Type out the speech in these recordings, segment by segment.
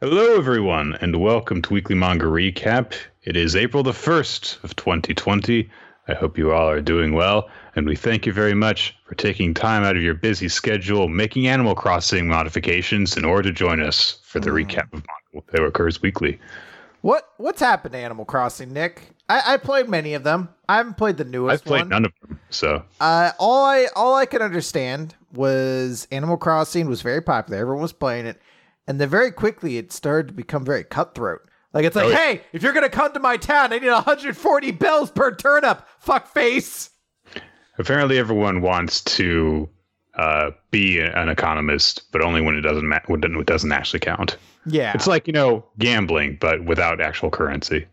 Hello, everyone, and welcome to Weekly Manga Recap. It is April the 1st of 2020. I hope you all are doing well, and we thank you very much for taking time out of your busy schedule, making Animal Crossing modifications in order to join us for the recap of manga that occurs weekly. What what's happened to Animal Crossing, Nick? I, I played many of them. I haven't played the newest I've played one. none of them, so Uh, all I all I could understand was Animal Crossing was very popular. Everyone was playing it, and then very quickly it started to become very cutthroat. Like it's like, Oh, hey, if you're gonna come to my town, I need 140 bells per turnip. Fuck face. apparently everyone wants to uh, be an economist, but only when it doesn't ma- when it doesn't actually count. Yeah, It's like you know gambling, but without actual currency.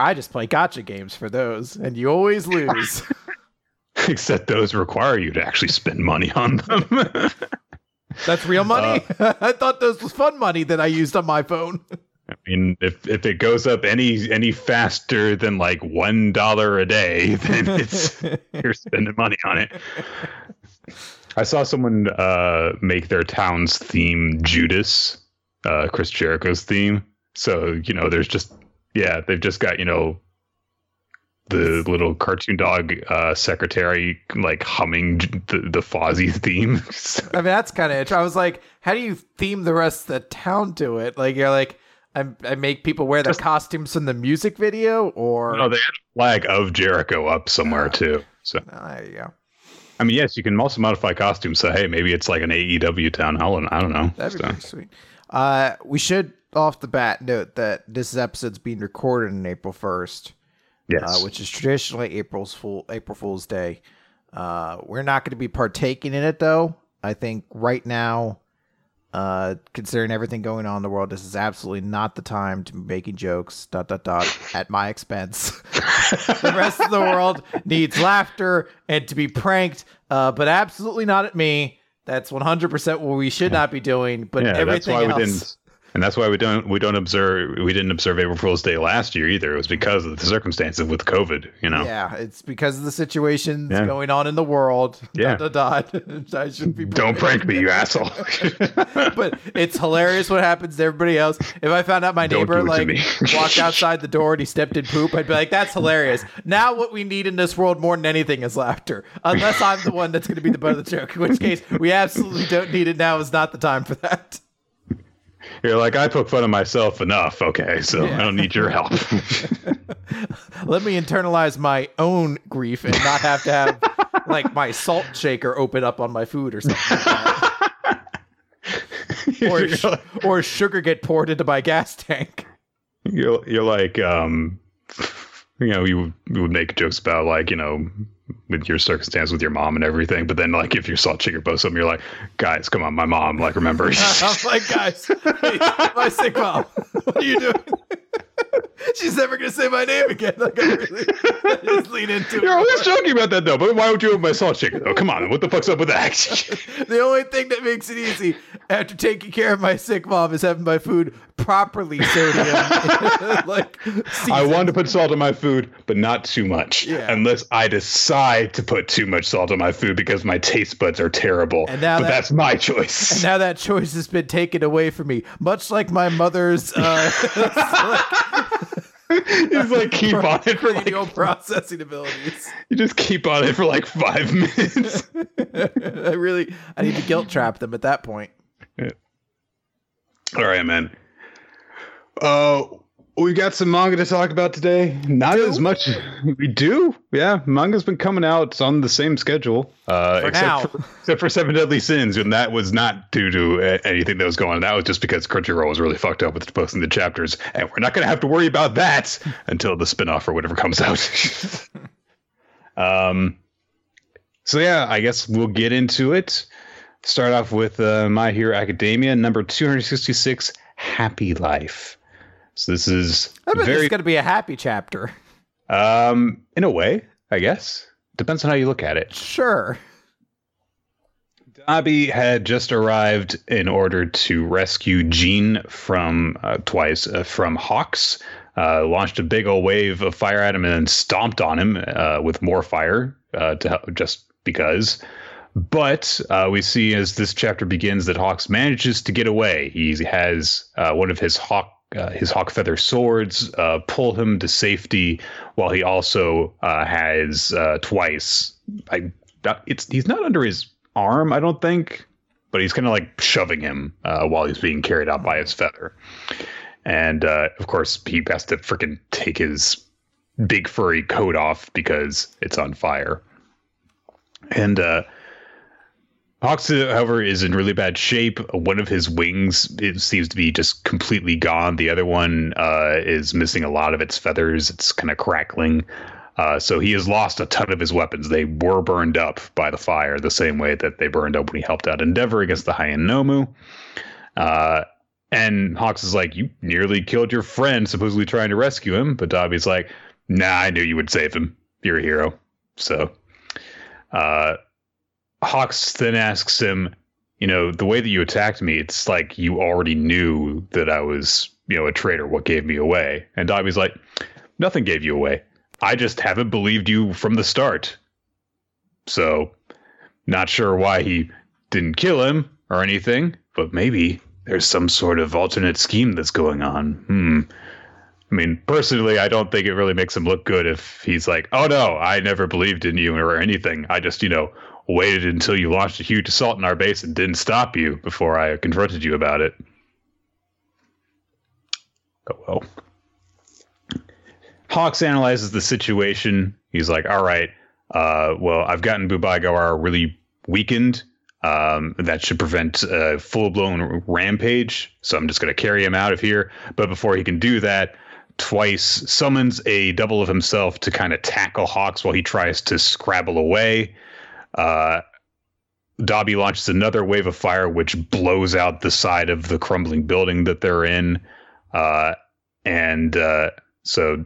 I just play gotcha games for those, and you always lose. Except those require you to actually spend money on them. That's real money. I thought this was fun money that I used on my phone. I mean, if if it goes up any any faster than like one dollar a day, then it's you're spending money on it. I saw someone uh, make their town's theme Judas, uh, Chris Jericho's theme. So you know, there's just yeah, they've just got you know the little cartoon dog uh, secretary like humming the the Fozzy theme. I mean, that's kind of. it. I was like, how do you theme the rest of the town to it? Like, you're like, I, I make people wear the Just- costumes from the music video, or no, they had a flag of Jericho up somewhere too. So. Oh, there you go. I mean, yes, you can also modify costumes. So hey, maybe it's like an AEW town hall, and I don't know. That'd be So, pretty sweet. Uh, we should off the bat note that this episode's being recorded on April first, yes, uh, which is traditionally April's Fool April Fool's Day. Uh, we're not going to be partaking in it though. I think right now, uh, considering everything going on in the world, this is absolutely not the time to be making jokes. Dot dot dot at my expense. the rest of the world needs laughter and to be pranked, uh, but absolutely not at me. That's 100% what we should not be doing. But yeah, that's everything why else, we didn't, and that's why we don't we don't observe we didn't observe April Fool's Day last year either. It was because of the circumstances with COVID. You know, yeah, it's because of the situation Yeah. going on in the world. Yeah. Dot, dot, dot. I shouldn't be. don't prank me, you asshole. but it's hilarious what happens to everybody else. If I found out my Don't neighbor do it to like walked outside the door and he stepped in poop, I'd be like, "That's hilarious." Now, what we need in this world more than anything is laughter. Unless I'm the one that's going to be the butt of the joke, in which case we absolutely don't need it. Now is not the time for that. You're like I poke fun of myself enough. Okay, so Yeah. I don't need your help. Let me internalize my own grief and not have to have like my salt shaker open up on my food or something. Like. Or, sh- like, or sugar get poured into my gas tank. you're you're like um, you know, you, you would make jokes about like you know with your circumstance with your mom and everything, but then like if you saw posts something, you're like, guys, come on, my mom, like remember. I'm like, guys, hey, my sick mom, what are you doing? She's never gonna say my name again. Like I really I just lean into You're always joking about that though, but why would you have my salt shaker though? Come on, what the fuck's up with that? The only thing that makes it easy after taking care of my sick mom is having my food properly sodium. like I seasoned. want to put salt on my food, but not too much. Yeah. Unless I decide to put too much salt on my food because my taste buds are terrible. And now but that- that's my choice. And now that choice has been taken away from me, much like my mother's uh, He's like keep on it for like cranial processing abilities. you just keep on it for like five minutes. I really, I need to guilt trap them at that point. All right, man. Uh, we got some manga to talk about today. Not as much. We do, yeah. Manga's been coming out on the same schedule, uh, For except now. for except for Seven Deadly Sins, and that was not due to uh, anything that was going on. That was just because Crunchyroll was really fucked up with posting the chapters, and we're not going to have to worry about that until the spinoff or whatever comes out. um. So yeah, I guess we'll get into it. Start off with uh, My Hero Academia, number 266, Happy Life. So this is I bet very, going to be a happy chapter. um, in a way, I guess. Depends on how you look at it. Sure. Dabi had just arrived in order to rescue Jin from uh, twice uh, from Hawks. Uh, launched a big old wave of fire at him and then stomped on him uh, with more fire uh, to help, just because. But uh, we see as this chapter begins that Hawks manages to get away. He has uh, one of his hawk uh, his hawk feather swords uh, pull him to safety, while he also uh, has uh, twice. I, it's he's not under his arm, I don't think, but he's kind of like shoving him while he's being carried out by his feather. And of course, he has to freaking take his big furry coat off because it's on fire. And uh, Hawks, however, is in really bad shape. One of his wings it seems to be just completely gone. The other one uh, is missing a lot of its feathers. It's kind of crackling. Uh, so he has lost a ton of his weapons. They were burned up by the fire, the same way that they burned up when he helped out Endeavor against the High-End Nomu. Uh, and Hawks is like, "You nearly killed your friend, supposedly trying to rescue him." But Dabi's like, "Nah, I knew you would save him. You're a hero." So, uh, Hawks then asks him, you know, the way that you attacked me, it's like you already knew that I was, you know, a traitor. What gave me away? And Dabi's like, nothing gave you away. I just haven't believed you from the start. So, not sure why he didn't kill him or anything, but maybe there's some sort of alternate scheme that's going on. Hmm. I mean, personally, I don't think it really makes him look good if he's like, "Oh no, I never believed in you or anything. I just, you know, waited until you launched a huge assault in our base and didn't stop you before I confronted you about it. Oh well. Hawks analyzes the situation. He's like, all right, uh, well, I've gotten Bubaigawara really weakened. Um, that should prevent a full blown rampage. So I'm just going to carry him out of here. But before he can do that, Twice summons a double of himself to kind of tackle Hawks while he tries to scrabble away. Uh, Dabi launches another wave of fire, which blows out the side of the crumbling building that they're in. Uh, and uh, so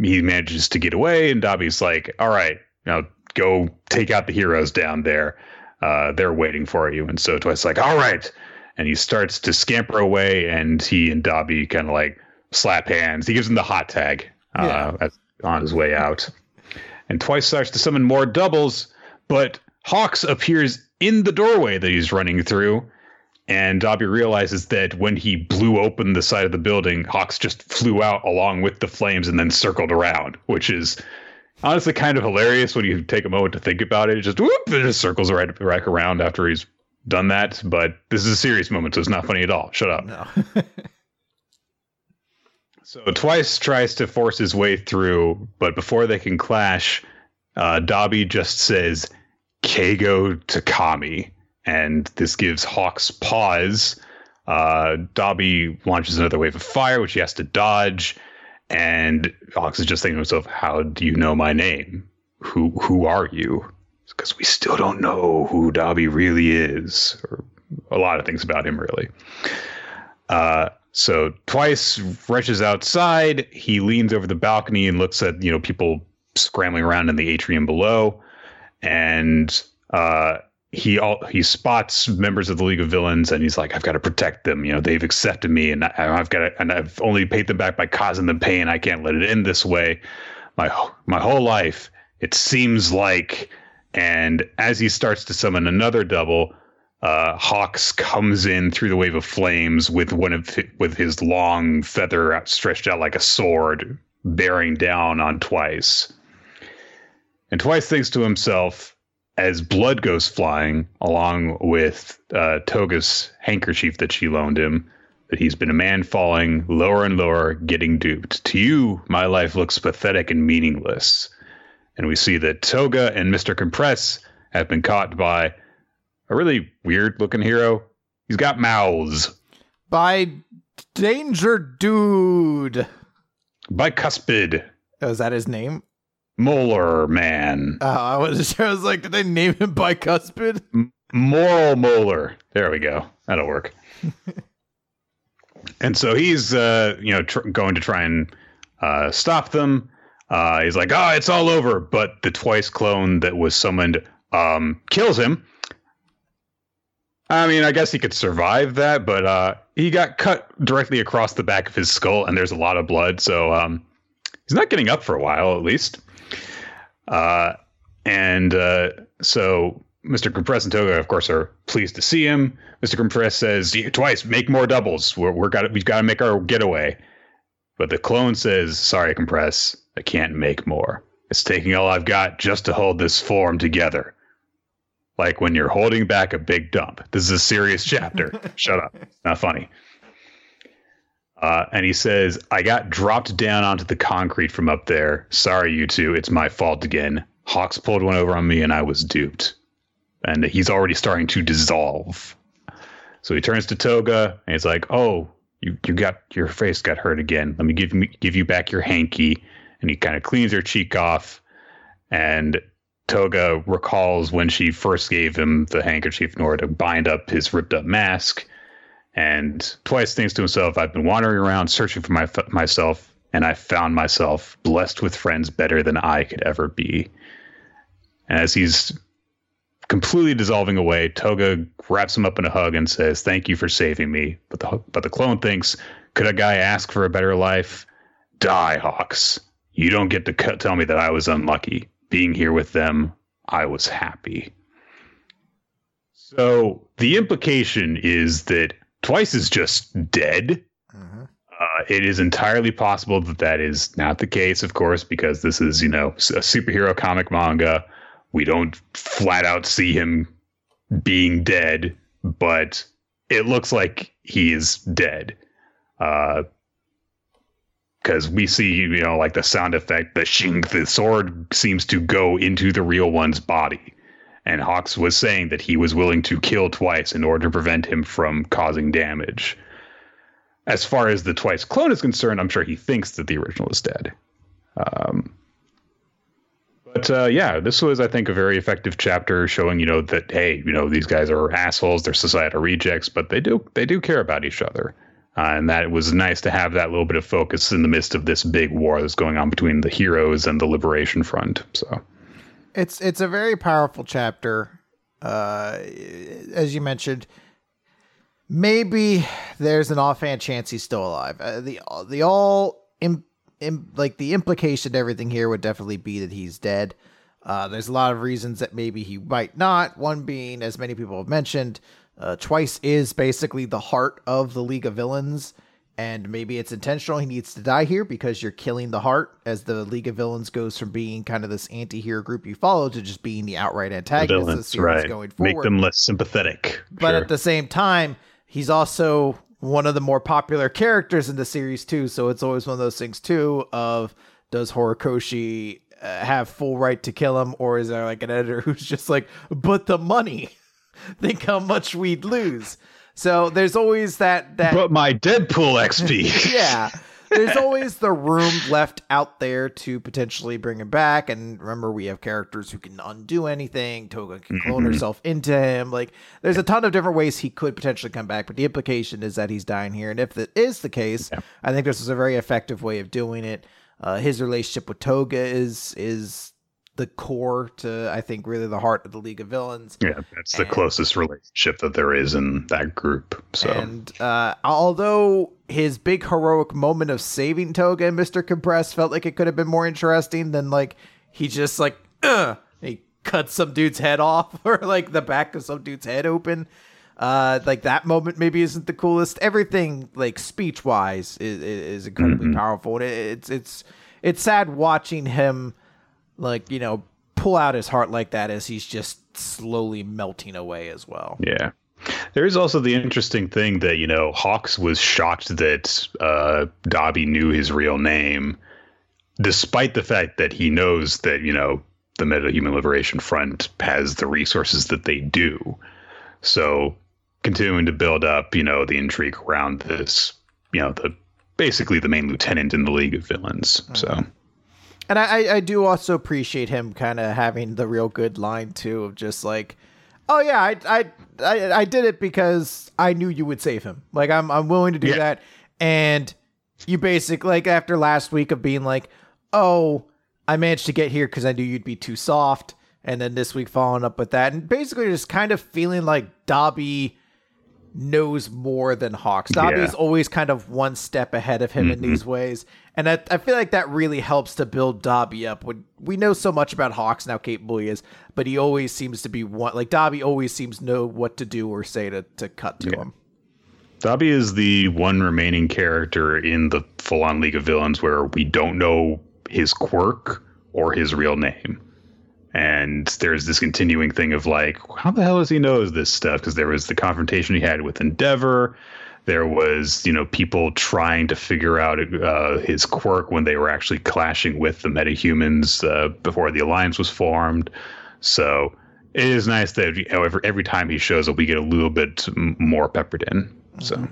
he manages to get away, and Dabi's like, "All right, now go take out the heroes down there. Uh, they're waiting for you." And so Twice's like, "All right," and he starts to scamper away, and he and Dobby kind of like slap hands. He gives him the hot tag uh, yeah. on his way out, and Twice starts to summon more doubles, but Hawks appears in the doorway that he's running through. And Dabi realizes that when he blew open the side of the building, Hawks just flew out along with the flames and then circled around, which is honestly kind of hilarious when you take a moment to think about it. It just whoop, it just circles right, right around after he's done that. But this is a serious moment, so it's not funny at all. Shut up. No. so twice tries to force his way through, but before they can clash, uh, Dabi just says, Keigo Takami, and this gives Hawks pause. Uh, Dabi launches another wave of fire, which he has to dodge, and Hawks is just thinking to himself, "How do you know my name? Who who are you?" Because we still don't know who Dabi really is, or a lot of things about him, really. Uh, so twice rushes outside. He leans over the balcony and looks at you know people scrambling around in the atrium below and uh, he all he spots members of the League of Villains, and he's like, "I've got to protect them. You know, they've accepted me, and I, have got to, and I've only paid them back by causing them pain. I can't let it end this way. My my whole life, it seems like." And as he starts to summon another double, uh, Hawks comes in through the wave of flames with one of with his long feather stretched out like a sword, bearing down on Twice. And Twice thinks to himself, as blood goes flying, along with uh, Toga's handkerchief that she loaned him, that he's been a man falling lower and lower, getting duped. To you, my life looks pathetic and meaningless. And we see that Toga and Mr. Compress have been caught by a really weird looking hero. He's got mouths. By Danger Dude. By Cuspid. Oh, is that his name? Molar Man. Oh, I was, I was like, did they name him bicuspid? M- Moral Molar. There we go. That'll work. and so he's, uh, you know, tr- going to try and uh, stop them. Uh, he's like, oh, it's all over. But the twice clone that was summoned um, kills him. I mean, I guess he could survive that, but uh, he got cut directly across the back of his skull, and there's a lot of blood. So um, he's not getting up for a while, at least. Uh, and uh, so Mr. Compress and Toga, of course, are pleased to see him. Mr. Compress says twice, "Make more doubles. We're, we're got we've got to make our getaway." But the clone says, "Sorry, Compress, I can't make more. It's taking all I've got just to hold this form together." Like when you're holding back a big dump. This is a serious chapter. Shut up. Not funny. Uh, and he says, I got dropped down onto the concrete from up there. Sorry, you two. It's my fault again. Hawks pulled one over on me and I was duped. And he's already starting to dissolve. So he turns to Toga and he's like, Oh, you, you got your face got hurt again. Let me give me give you back your hanky. And he kind of cleans her cheek off. And Toga recalls when she first gave him the handkerchief in order to bind up his ripped up mask. And twice thinks to himself, I've been wandering around searching for my, myself, and I found myself blessed with friends better than I could ever be. And as he's completely dissolving away, Toga wraps him up in a hug and says, Thank you for saving me. But the, but the clone thinks, Could a guy ask for a better life? Die, Hawks. You don't get to tell me that I was unlucky being here with them, I was happy. So the implication is that Twice is just dead. Mm-hmm. Uh, it is entirely possible that that is not the case, of course, because this is, you know, a superhero comic manga. We don't flat out see him being dead, but it looks like he is dead. Uh, because we see you know like the sound effect the shink the sword seems to go into the real one's body and hawks was saying that he was willing to kill twice in order to prevent him from causing damage as far as the twice clone is concerned i'm sure he thinks that the original is dead um, but uh, yeah, this was, I think, a very effective chapter showing, you know, that hey, you know, these guys are assholes, they're societal rejects, but they do they do care about each other. Uh, and that it was nice to have that little bit of focus in the midst of this big war that's going on between the heroes and the Liberation Front. So it's it's a very powerful chapter. Uh, as you mentioned, maybe there's an offhand chance he's still alive. Uh, the the all Im, Im, like the implication everything here would definitely be that he's dead. Uh, there's a lot of reasons that maybe he might not. One being, as many people have mentioned, uh, Twice is basically the heart of the League of Villains, and maybe it's intentional. He needs to die here because you're killing the heart as the League of Villains goes from being kind of this anti-hero group you follow to just being the outright antagonist the villains, right. going forward. Make them less sympathetic. But sure. at the same time, he's also one of the more popular characters in the series too. So it's always one of those things too of does Horikoshi uh, have full right to kill him, or is there like an editor who's just like, but the money? think how much we'd lose. So there's always that that But my Deadpool XP. yeah. There's always the room left out there to potentially bring him back. And remember, we have characters who can undo anything. Toga can clone mm-hmm. herself into him. Like, there's a ton of different ways he could potentially come back. But the implication is that he's dying here. And if that is the case, yeah. I think this is a very effective way of doing it. Uh, his relationship with Toga is is the core to I think really the heart of the League of Villains. Yeah, that's the and, closest relationship that there is in that group. So and uh, although his big heroic moment of saving Toga and Mister Compress felt like it could have been more interesting than like he just like uh, he cut some dude's head off or like the back of some dude's head open. Uh, like that moment maybe isn't the coolest. Everything like speech wise is, is incredibly mm-hmm. powerful. It, it's it's it's sad watching him like you know pull out his heart like that as he's just slowly melting away as well. Yeah. There is also the interesting thing that, you know, Hawks was shocked that uh, Dabi knew his real name, despite the fact that he knows that, you know, the Meta Human Liberation Front has the resources that they do. So continuing to build up, you know, the intrigue around this, you know, the basically the main lieutenant in the League of Villains. Mm-hmm. So and I, I do also appreciate him kind of having the real good line too of just like, oh yeah, I, I I I did it because I knew you would save him. Like I'm I'm willing to do yeah. that. And you basically like after last week of being like, oh, I managed to get here because I knew you'd be too soft. And then this week following up with that, and basically just kind of feeling like Dabi knows more than Hawks. Dabi's Yeah. always kind of one step ahead of him in these mm-hmm. ways. And I, I feel like that really helps to build Dabi up. When we know so much about Hawks now, Kate he is, but he always seems to be one like Dabi always seems to know what to do or say to, to cut to him. Dabi is the one remaining character in the full on League of Villains where we don't know his quirk or his real name. And there's this continuing thing of like, how the hell does he know this stuff? Because there was the confrontation he had with Endeavor. There was, you know, people trying to figure out uh, his quirk when they were actually clashing with the metahumans uh, before the alliance was formed. So it is nice that you know, every, every time he shows up, we get a little bit more peppered in. So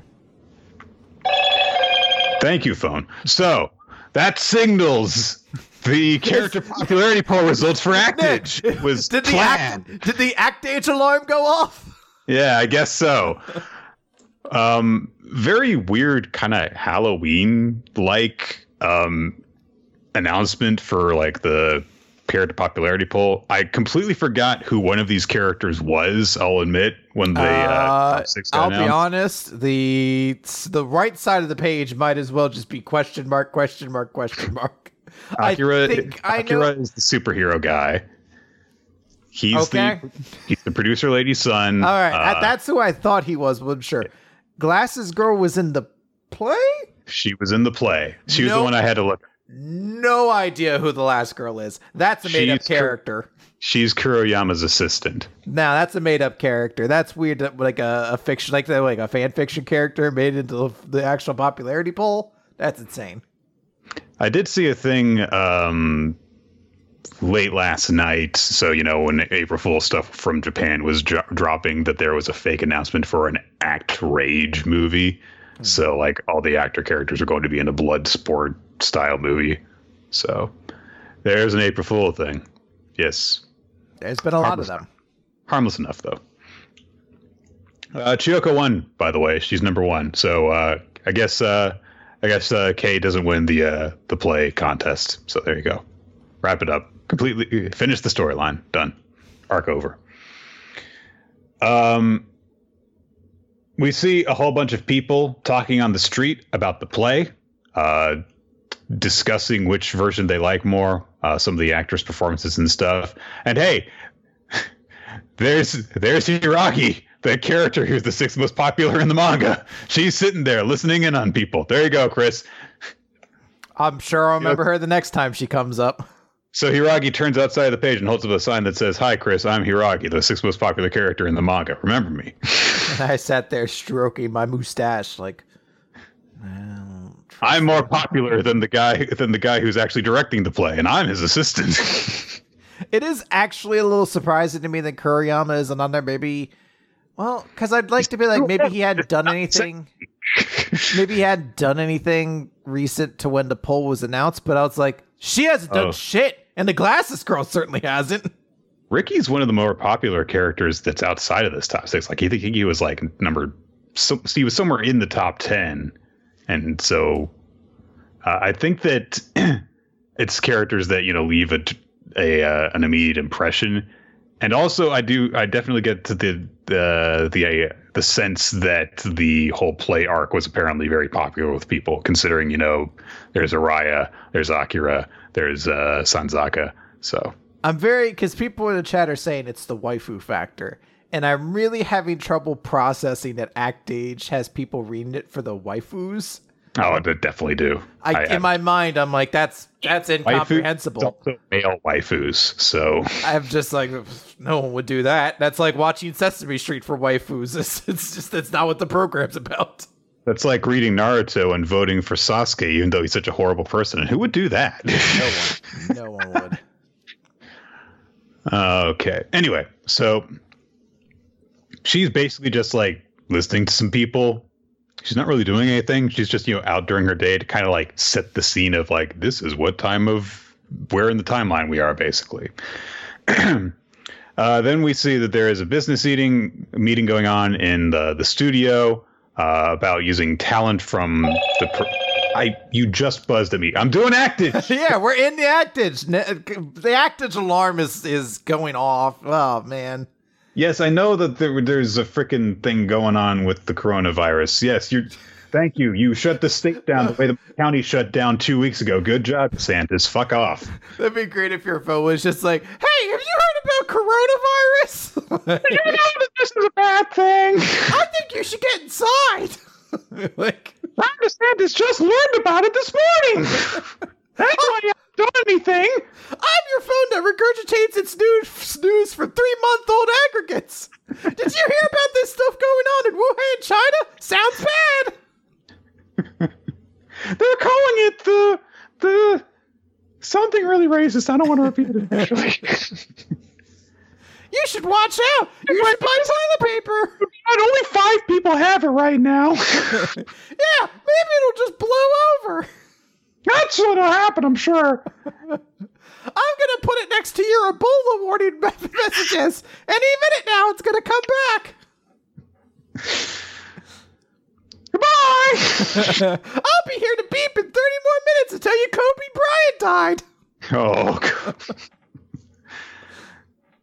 thank you, phone. So that signals the character popularity poll results for Actage. Was Did the act, did the act age alarm go off? Yeah, I guess so. Um, very weird, kind of Halloween like um announcement for like the character popularity poll. I completely forgot who one of these characters was. I'll admit when the uh, Uh, six I'll be honest. The the right side of the page might as well just be question mark question mark question mark. Akira, I Akira know. is the superhero guy. He's Okay. the he's the producer lady's son. All right, Uh, that's who I thought he was. But I'm sure. Glasses girl was in the play. she was in the play. She was the one I had to look. No idea who the last girl is. That's a made up She's cur- character. She's Kuroyama's assistant. Now that's a made up character. That's weird. Like a, a fiction, like like a fan fiction character made into the, the actual popularity poll. That's insane. I did see a thing um, late last night. So, you know, when April Fool stuff from Japan was dro- dropping, that there was a fake announcement for an Act Rage movie. So, like, all the actor characters are going to be in a blood sport style movie. So, there's an April Fool thing. Yes. There's been a lot of them. Harmless enough, though. Uh, Chiyoko won, by the way. She's number one. So, uh, I guess. Uh, I guess uh, Kay doesn't win the uh, the play contest. So there you go. Wrap it up. Completely finish the storyline. Done. Arc over. Um, we see a whole bunch of people talking on the street about the play, uh, discussing which version they like more, uh, some of the actors' performances and stuff. And hey, there's there's Hiragi, the character who's the sixth most popular in the manga. She's sitting there listening in on people. There you go, Chris. I'm sure I'll remember her the next time she comes up. So Hiragi turns outside of the page and holds up a sign that says, "Hi, Chris. I'm Hiragi, the sixth most popular character in the manga. Remember me." And I sat there stroking my mustache, like, I'm more popular than the guy than the guy who's actually directing the play, and I'm his assistant. It is actually a little surprising to me that Kuroyama isn't on there. Maybe, well, because I'd like to be like, maybe he hadn't done anything. Maybe he hadn't done anything recent to when the poll was announced, but I was like, she hasn't done Oh. shit, and the Glasses Girl certainly hasn't. Ricky's one of the more popular characters that's outside of this top six. Like, he think he was like number, so he was somewhere in the top ten, and so uh, I think that it's characters that you know leave a, a uh, an immediate impression, and also I do I definitely get to the the the uh, the sense that the whole play arc was apparently very popular with people, considering you know there's Araya, there's Akira, there's uh, Sanzaka, so. I'm very because people in the chat are saying it's the waifu factor, and I'm really having trouble processing that Act Age has people reading it for the waifus. Oh, I definitely do. I, in have- my mind, I'm like, that's that's incomprehensible. male waifus, so I'm just like, no one would do that. That's like watching Sesame Street for waifus. It's, it's just that's not what the program's about. that's like reading Naruto and voting for Sasuke, even though he's such a horrible person. And who would do that? No one, no one would. okay. Anyway, so she's basically just like listening to some people. She's not really doing anything. She's just, you know, out during her day to kind of like set the scene of like, this is what time of where in the timeline we are, basically. uh, then we see that there is a business eating meeting going on in the, the studio uh, about using talent from the. Pr- I you just buzzed at me. I'm doing acting. yeah, we're in the actage. The actage alarm is is going off. Oh man, Yes, I know that there, there's a freaking thing going on with the coronavirus. Yes, you. Thank you. You shut the state down the way the county shut down two weeks ago. Good job, DeSantis. Fuck off. That'd be great if your phone was just like, "Hey, have you heard about coronavirus? you know this is a bad thing. I think you should get inside." like, Ron DeSantis just learned about it this morning. That's why done anything. I'm your phone that regurgitates its news, news for three month old aggregates. Did you hear about this stuff going on in Wuhan, China? Sounds bad. They're calling it the the something really racist. I don't want to repeat it actually. You should watch out. You should buy toilet paper. And only five people have it right now. Yeah, maybe it'll just blow over. That's what'll happen, I'm sure. I'm gonna put it next to your Ebola warning messages. Any minute now, it's gonna come back. Goodbye. I'll be here to beep in 30 more minutes and tell you Kobe Bryant died. oh, God.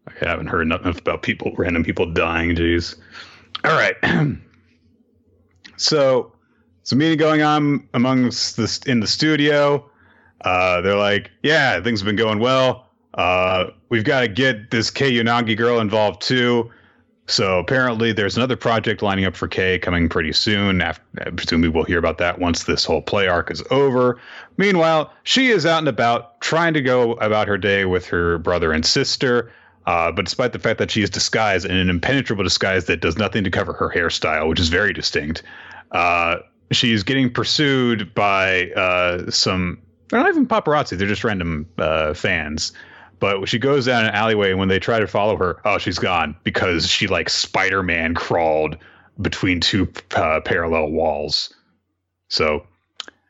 I haven't heard enough about people, random people dying. Jeez. All right. so, some meeting going on amongst this in the studio. Uh, they're like, "Yeah, things have been going well. Uh, we've got to get this Kei Yonagi girl involved too." So apparently, there's another project lining up for Kei coming pretty soon. After, presumably, we'll hear about that once this whole play arc is over. Meanwhile, she is out and about trying to go about her day with her brother and sister. Uh, but despite the fact that she is disguised in an impenetrable disguise that does nothing to cover her hairstyle, which is very distinct, uh, she's getting pursued by uh, some. They're not even paparazzi; they're just random uh, fans. But she goes down an alleyway, and when they try to follow her, oh, she's gone because she like Spider-Man crawled between two uh, parallel walls. So,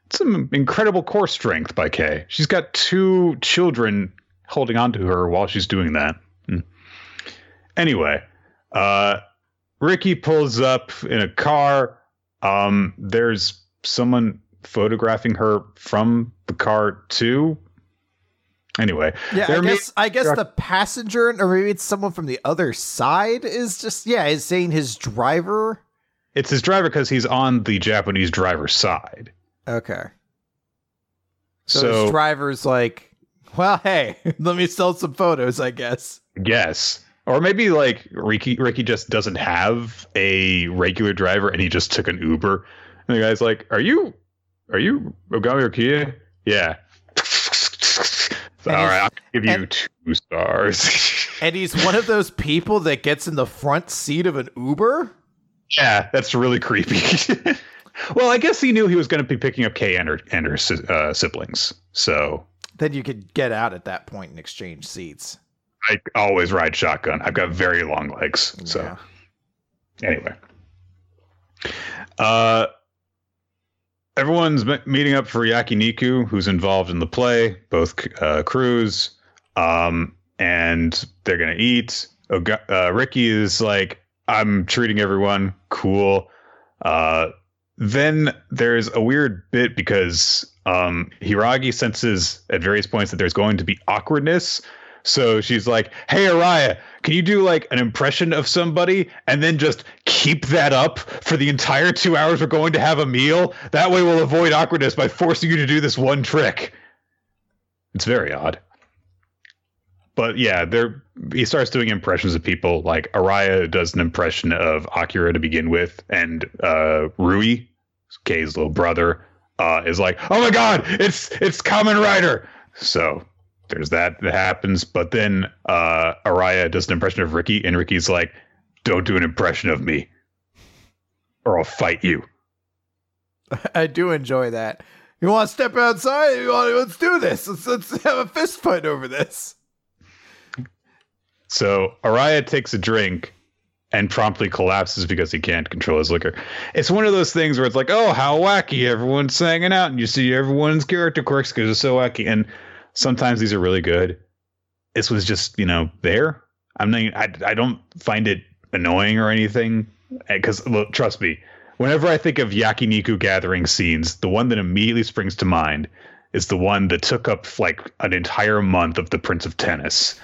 some incredible core strength by Kay. She's got two children holding on to her while she's doing that. Hmm. Anyway, uh, Ricky pulls up in a car. Um, there's someone photographing her from the car too. Anyway, Yeah, I guess I guess the passenger, or maybe it's someone from the other side, is just yeah, is saying his driver. it's his driver because he's on the Japanese driver's side. Okay, so, So, his driver's like, well, hey, let me sell some photos, I guess. yes, or maybe like Ricky Ricky just doesn't have a regular driver and he just took an Uber. And the guy's like, "Are you, are you Ogami Okiya?" Yeah. All right, I'll give you and- two stars. And he's one of those people that gets in the front seat of an Uber. yeah, that's really creepy. well, I guess he knew he was going to be picking up Kay and her and her uh, siblings, so Then you could get out at that point and exchange seats. I always ride shotgun. I've got very long legs, so. Yeah. anyway uh everyone's meeting up for yakiniku who's involved in the play both uh crews um and they're gonna eat uh, ricky is like i'm treating everyone cool uh then there's a weird bit because um hiragi senses at various points that there's going to be awkwardness so she's like, "Hey, Araya, can you do like an impression of somebody and then just keep that up for the entire two hours we're going to have a meal? That way, we'll avoid awkwardness by forcing you to do this one trick." It's very odd. But yeah, there he starts doing impressions of people. Like Araya does an impression of Akira to begin with, and uh, Rui, Kei's little brother, uh, is like, "Oh my God, it's it's Common Rider." So there's that that happens. But then uh, Araya does an impression of Ricky, and Ricky's like, "Don't do an impression of me, or I'll fight you." I do enjoy that. You want to step outside? You want, let's do this. Let's, let's have a fist fight over this. So Araya takes a drink and promptly collapses because he can't control his liquor. It's one of those things where it's like, oh, how wacky! Everyone's hanging out, and you see everyone's character quirks because it's so wacky. And sometimes these are really good. This was just, you know, there. I'm not. I, I don't find it annoying or anything eh, because look, trust me. Whenever I think of yakiniku gathering scenes, the one that immediately springs to mind is the one that took up like an entire month of the Prince of Tennis.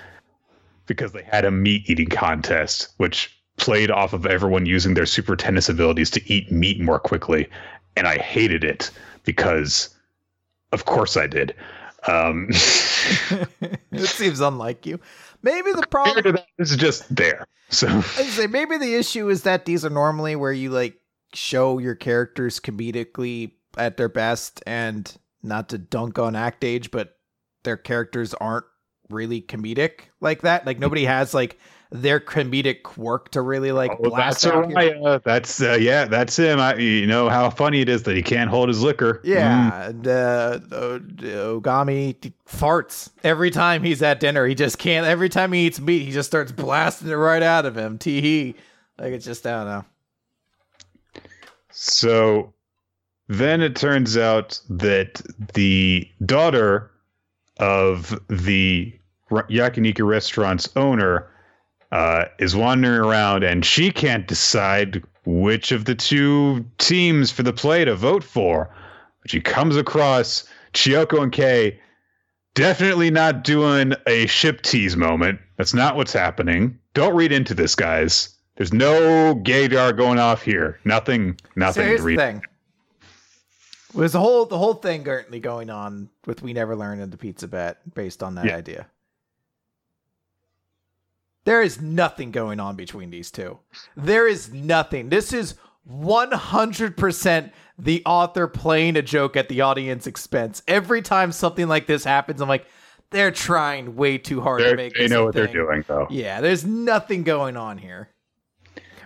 because they had a meat eating contest, which played off of everyone using their super tennis abilities to eat meat more quickly. And I hated it because, of course, I did. Um, it seems unlike you. Maybe the problem is just there. So I say maybe the issue is that these are normally where you like show your characters comedically at their best and not to dunk on act age, but their characters aren't really comedic like that. Like nobody has like their comedic quirk to really like oh, blast that's out. Araya. That's uh, yeah, that's him. I, you know how funny it is that he can't hold his liquor. Yeah, mm. and, uh, Ogami farts every time he's at dinner. He just can't. Every time he eats meat, he just starts blasting it right out of him. Tee hee. like it's just I don't know. So then it turns out that the daughter of the yakiniku restaurant's owner uh, is wandering around and she can't decide which of the two teams for the play to vote for. But she comes across Chiyoko and Kei definitely not doing a ship tease moment. That's not what's happening. Don't read into this, guys. There's no gaydar going off here. Nothing. Nothing. So here's the thing. Was the whole the whole thing currently going on with We Never Learn in the Pizza Bet based on that yeah. idea? There is nothing going on between these two. There is nothing. This is 100% the author playing a joke at the audience expense. Every time something like this happens, I'm like, they're trying way too hard they're, to make. They know what thing. they're doing, though. Yeah, there's nothing going on here.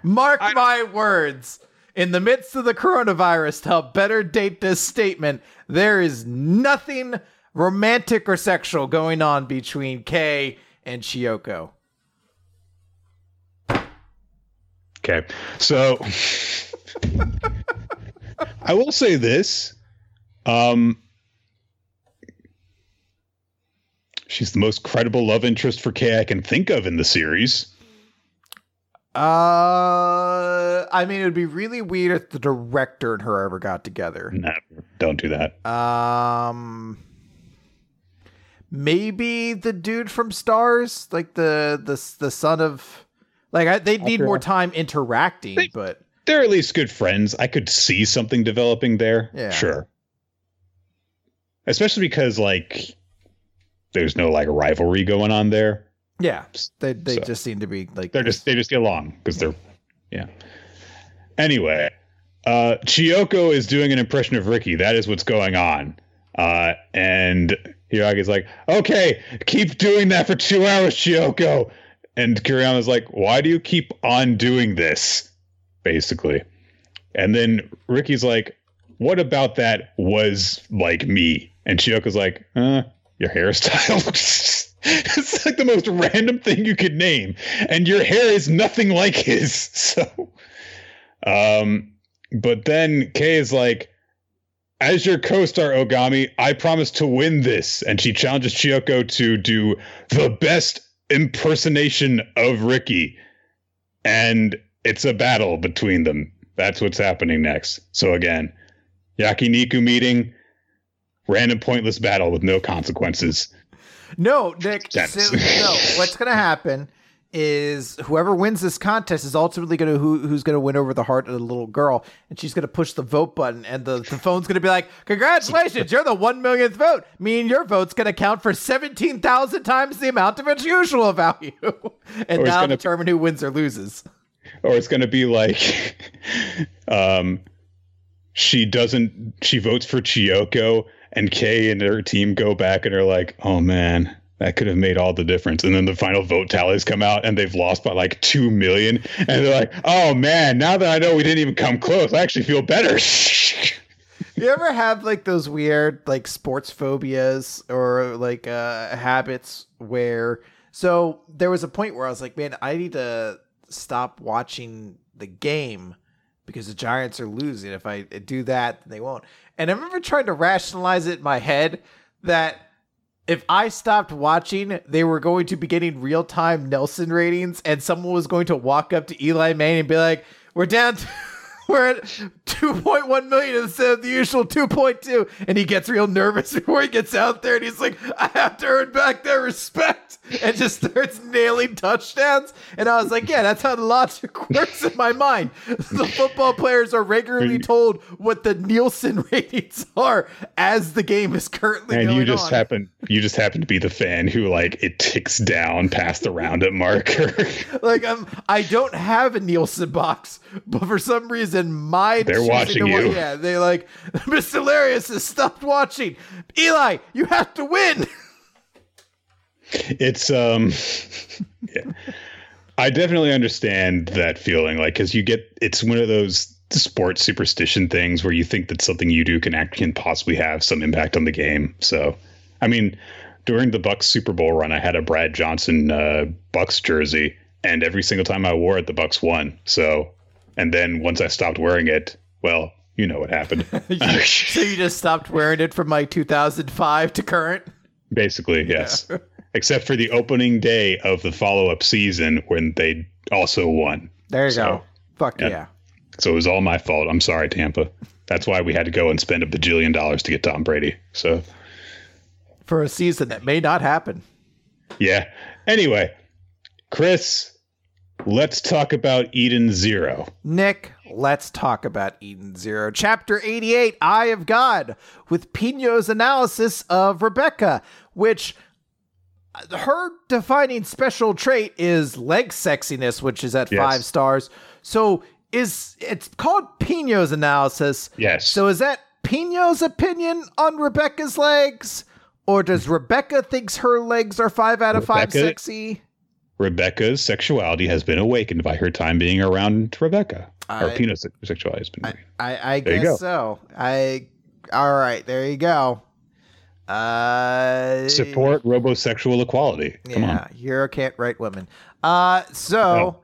Mark I, my words. In the midst of the coronavirus, to help better date this statement, there is nothing romantic or sexual going on between Kay and Chiyoko. Okay. So I will say this. Um She's the most credible love interest for Kei I can think of in the series. Uh, I mean, it would be really weird if the director and her ever got together. Never. Don't do that. Um, maybe the dude from Stars, like the the the son of like I, they need more time interacting, they, but they're at least good friends. I could see something developing there. Yeah. Sure. Especially because like there's no like rivalry going on there. Yeah. They they so, just seem to be like they're just they just get along because they're yeah. Anyway, uh Chiyoko is doing an impression of Ricky. That is what's going on. Uh and Hiragi's like, okay, keep doing that for two hours, Chiyoko. And Kuroyama's like, why do you keep on doing this? Basically. And then Ricky's like, what about that was like me? And Chiyoko's like, uh, your hairstyle. it's like the most random thing you could name. And your hair is nothing like his. So, um, but then Kay is like, as your co-star Ogami, I promise to win this. And she challenges Chiyoko to do the best impersonation of Ricky, and it's a battle between them. That's what's happening next. So again, Yakiniku meeting, random pointless battle with no consequences. No, Nick. So, no, what's gonna happen is whoever wins this contest is ultimately going to who, who's going to win over the heart of the little girl. And she's going to push the vote button and the, the phone's going to be like congratulations you're the one millionth vote. Meaning your vote's going to count for 17,000 times the amount of its usual value. And now determine who wins or loses. Or it's going to be like um she doesn't she votes for Chiyoko and Kay and her team go back and are like oh man that could have made all the difference. And then the final vote tallies come out and they've lost by like 2 million. And they're like, oh man, now that I know we didn't even come close, I actually feel better. you ever have like those weird like sports phobias or like uh habits where so there was a point where I was like, man, I need to stop watching the game because the Giants are losing. If I do that, they won't. And I remember trying to rationalize it in my head that if I stopped watching, they were going to be getting real time Nielsen ratings, and someone was going to walk up to Eli Manning and be like, "We're down, to, we're at 2.1 million instead of the usual 2.2 and he gets real nervous before he gets out there. And he's like i have to earn back their respect. And just starts nailing touchdowns. And i was like yeah that's how logic works in my mind. The football players are regularly told what the nielsen ratings are as the game is currently and going you just on. happen you just happen to be the fan who like it ticks down past the roundup marker. Like um, I don't have a Nielsen box, but for some reason my They're watching you. Yeah, they like Mr. Hilarious has stopped watching. Eli, you have to win. it's um yeah. i definitely understand that feeling like because you get it's one of those sports superstition things where you think that something you do can act can possibly have some impact on the game so i mean during the bucks super bowl run i had a brad johnson uh, bucks jersey and every single time i wore it the bucks won so and then once i stopped wearing it well you know what happened so you just stopped wearing it from like 2005 to current. Basically, yes. Except for the opening day of the follow up season when they also won. There you So, go. Fuck yeah. yeah. So it was all my fault. I'm sorry, Tampa. That's why we had to go and spend a bajillion dollars to get Tom Brady. So, For a season that may not happen. yeah. Anyway, Chris, let's talk about Eden Zero. Nick, let's talk about Eden Zero. Chapter 88, Eye of God, with Pino's analysis of Rebecca, which uh, her defining special trait is leg sexiness, which is at Yes. five stars. So is it's called Pino's analysis. Yes. So is that Pino's opinion on Rebecca's legs? Or does Rebecca thinks her legs are five out of five sexy? Rebecca's sexuality has been awakened by her time being around Rebecca. or I- Pino's sexuality has been awakened. I, I you guess so. I all right. There you go. Uh, Support robosexual equality. Come yeah, on. Hiro can't write women. Uh, so.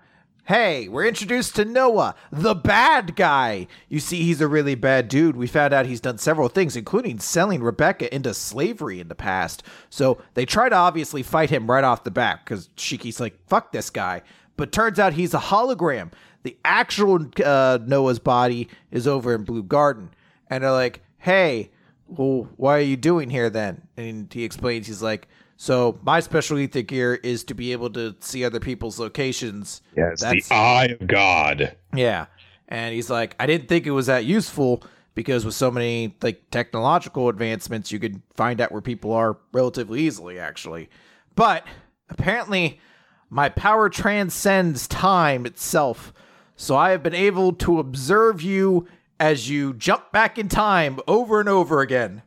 Hey, we're introduced to Noah, the bad guy. You see, he's a really bad dude. We found out he's done several things, including selling Rebecca into slavery in the past. So they try to obviously fight him right off the bat because Shiki's like, fuck this guy. But turns out he's a hologram. The actual uh, Noah's body is over in Blue Garden. And they're like, hey, well, why are you doing here then? And he explains, he's like, so my special ether gear is to be able to see other people's locations. Yes, That's- the eye of God. Yeah. And he's like, I didn't think it was that useful because with so many like technological advancements, you could find out where people are relatively easily, actually. But apparently, my power transcends time itself. So I have been able to observe you as you jump back in time over and over again.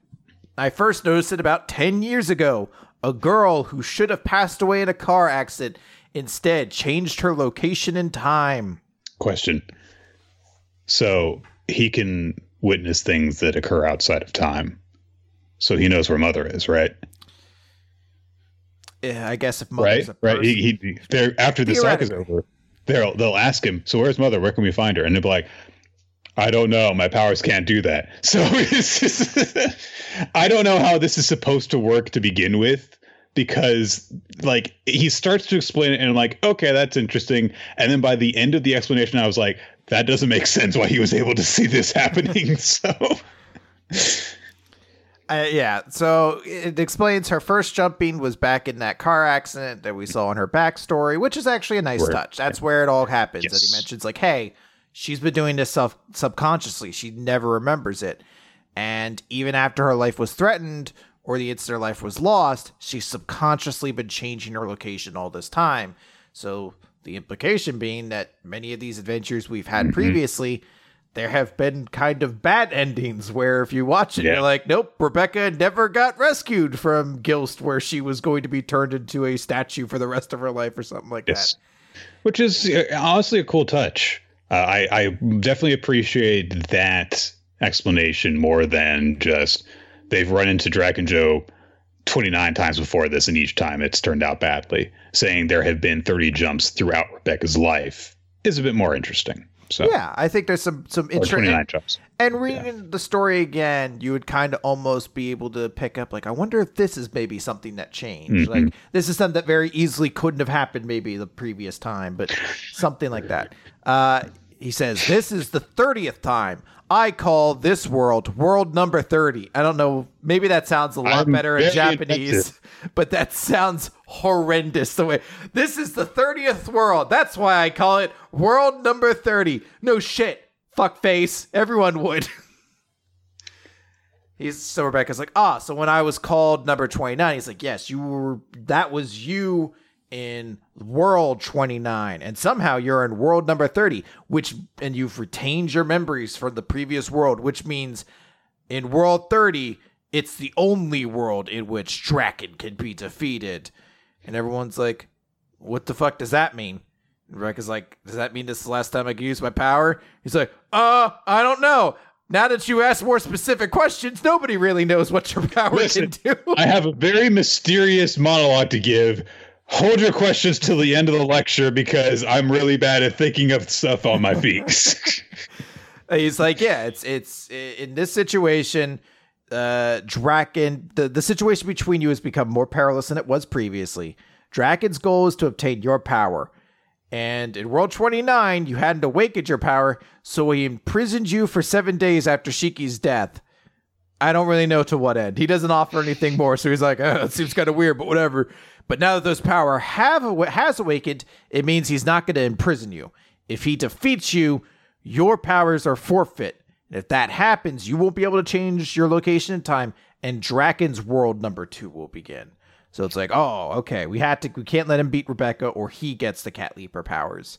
I first noticed it about 10 years ago. A girl who should have passed away in a car accident instead changed her location in time. Question. So he can witness things that occur outside of time. So he knows where mother is, right? Yeah, I guess if Right, mother's a right. He, he after this arc is over. They'll they'll ask him. So where's mother? Where can we find her? And they'll be like, I don't know. My powers can't do that. So it's just, I don't know how this is supposed to work to begin with because like he starts to explain it and I'm like, okay, that's interesting. And then by the end of the explanation, I was like, that doesn't make sense why he was able to see this happening. So Uh, yeah, so it explains her first jumping was back in that car accident that we saw in her backstory, which is actually a nice Where- touch. That's where it all happens. That Yes. he mentions, like, hey, she's been doing this self subconsciously. She never remembers it. And even after her life was threatened or the instant her life was lost, she's subconsciously been changing her location all this time. So the implication being that many of these adventures we've had Mm-hmm. previously, there have been kind of bad endings where if you watch it, Yeah. you're like, nope, Rebecca never got rescued from Gilst, where she was going to be turned into a statue for the rest of her life or something like Yes. that. Which is uh, honestly a cool touch. Uh, I, I definitely appreciate that explanation more than just they've run into Draken Joe 29 times before this, and each time it's turned out badly. Saying there have been 30 jumps throughout Rebecca's life is a bit more interesting. So, Yeah, I think there's some some or 29 interesting. jumps. And reading the story again, you would kind of almost be able to pick up, like, I wonder if this is maybe something that changed. Mm-hmm. Like, this is something that very easily couldn't have happened maybe the previous time, but something like that. Uh, he says, This is the 30th time I call this world world number 30. I don't know. Maybe that sounds a lot I'm better in Japanese, but that sounds horrendous the way. This is the 30th world. That's why I call it world number 30. No shit. Fuck face. Everyone would. He's so Rebecca's like, ah, so when I was called number 29, he's like, yes, you were, that was you in world 29 and somehow you're in world number 30 which and you've retained your memories from the previous world which means in world 30 it's the only world in which Draken can be defeated. And everyone's like what the fuck does that mean? And is like does that mean this is the last time I can use my power? He's like uh I don't know. Now that you ask more specific questions nobody really knows what your power Listen, can do. I have a very mysterious monologue to give. Hold your questions till the end of the lecture because I'm really bad at thinking of stuff on my feet. He's like, yeah, it's it's in this situation, uh Draken the, the situation between you has become more perilous than it was previously. Draken's goal is to obtain your power. And in World 29, you hadn't awakened your power, so he imprisoned you for seven days after Shiki's death. I don't really know to what end. He doesn't offer anything more, so he's like, oh, it seems kind of weird, but whatever. But now that those power have has awakened, it means he's not going to imprison you. If he defeats you, your powers are forfeit. And if that happens, you won't be able to change your location and time, and Draken's world number two will begin. So it's like, oh, okay, we had to, we can't let him beat Rebecca, or he gets the Cat Leaper powers.